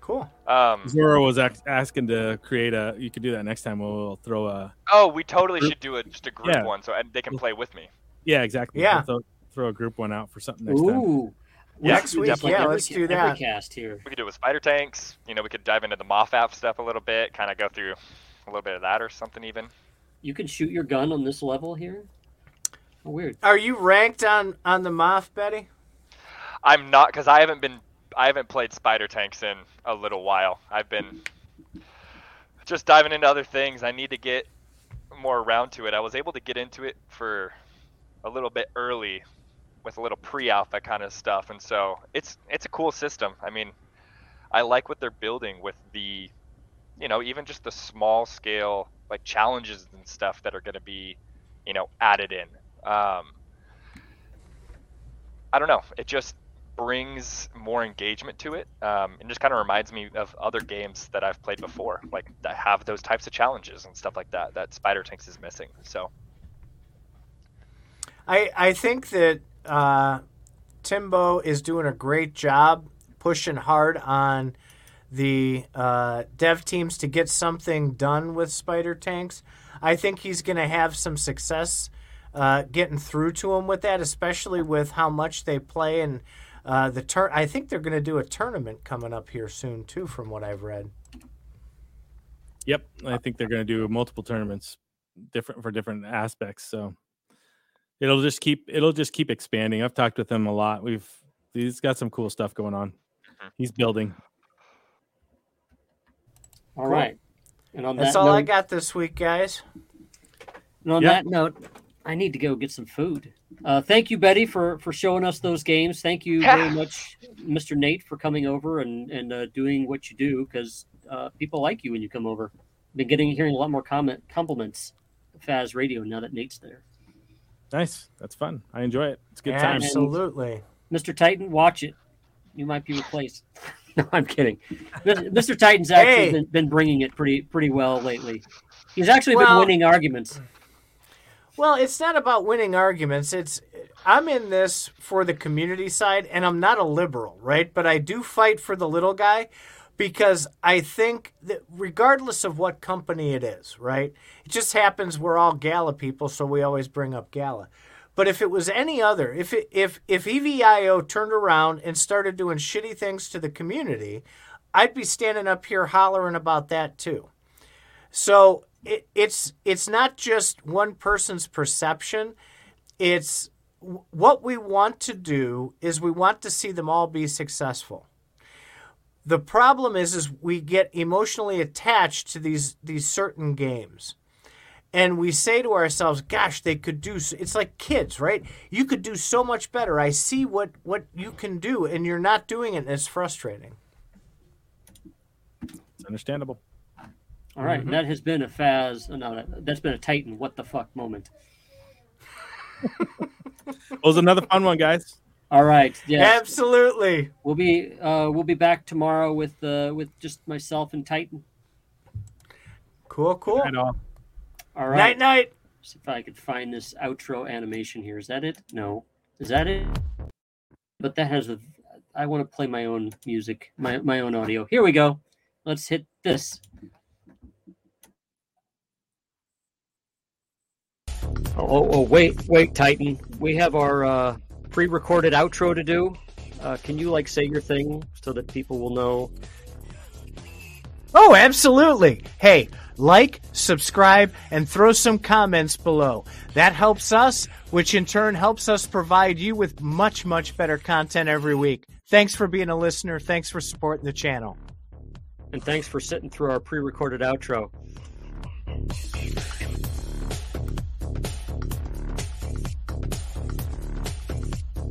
Cool. Um, Zoro was asking to create a. You could do that next time. We'll throw a. Oh, we totally should do it just a group yeah. one, so and they can play with me. Yeah, exactly. Yeah. We'll throw, throw, a group one out for something next Ooh. time. Yeah, next week, yeah, let's do that. Cast here. We could do it with spider tanks. You know, we could dive into the Moth app stuff a little bit, kind of go through a little bit of that or something even. You can shoot your gun on this level here. Oh, weird. Are you ranked on on the Moth, Beddy? I'm not because I haven't been I haven't played spider tanks in a little while. I've been just diving into other things. I need to get more around to it. I was able to get into it for a little bit early with a little pre-alpha kind of stuff, and so it's it's a cool system. I mean, I like what they're building with the, you know, even just the small scale like challenges and stuff that are going to be, you know, added in. Um, I don't know. It just brings more engagement to it, um, and just kind of reminds me of other games that I've played before, like that have those types of challenges and stuff like that. That Spider Tanks is missing. So. I, I think that uh, Timbo is doing a great job pushing hard on the uh, dev teams to get something done with spider tanks. I think he's going to have some success uh, getting through to them with that, especially with how much they play and uh, the turn. I think they're going to do a tournament coming up here soon too, from what I've read. Yep, I think they're going to do multiple tournaments, different for different aspects. So it'll just keep it'll just keep expanding. I've talked with him a lot. We've he's got some cool stuff going on. Mm-hmm. He's building. All cool. right, And on That's that all note, I got this week, guys. And on yep. that note, I need to go get some food. Uh, thank you, Beddy, for for showing us those games. Thank you very (laughs) much, Mr. Nate, for coming over and and uh, doing what you do because uh, people like you when you come over. Been getting hearing a lot more comment compliments. Faz Radio now that Nate's there. Nice. That's fun. I enjoy it. It's good time. Absolutely. Mr. Titan, watch it. You might be replaced. (laughs) no, I'm kidding. Mr. Titan's actually hey. been, been, bringing it pretty pretty well lately. He's actually well, been winning arguments. Well, it's not about winning arguments. It's I'm in this for the community side, and I'm not a liberal, right? But I do fight for the little guy because I think that regardless of what company it is, right? It just happens we're all Gala people, so we always bring up Gala. But if it was any other, if it, if if EVIO turned around and started doing shitty things to the community, I'd be standing up here hollering about that too. So it, it's it's not just one person's perception. It's what we want to do is we want to see them all be successful The problem is, is we get emotionally attached to these these certain games, and we say to ourselves, "Gosh, they could do." So, it's like kids, right? You could do so much better. I see what what you can do, and you're not doing it. And it's frustrating. It's understandable. All right, and that has been a Faz. No, that- that's been a Titan. What the fuck moment. (laughs) It was another fun one, guys. All right, yes, Absolutely. we'll be uh, we'll be back tomorrow with uh, with just myself and Titan. Cool, cool. Right on. All right. Night, night. See if I could find this outro animation here. Is that it? No. Is that it? But that has a. I want to play my own music, my my own audio. Here we go. Let's hit this. Oh, oh, oh wait, wait, Titan. We have our uh, pre-recorded outro to do. Uh, can you like say your thing so that people will know? Oh, absolutely. Hey, like, subscribe, and throw some comments below. That helps us, which in turn helps us provide you with much, much better content every week. Thanks for being a listener. Thanks for supporting the channel. And thanks for sitting through our pre-recorded outro.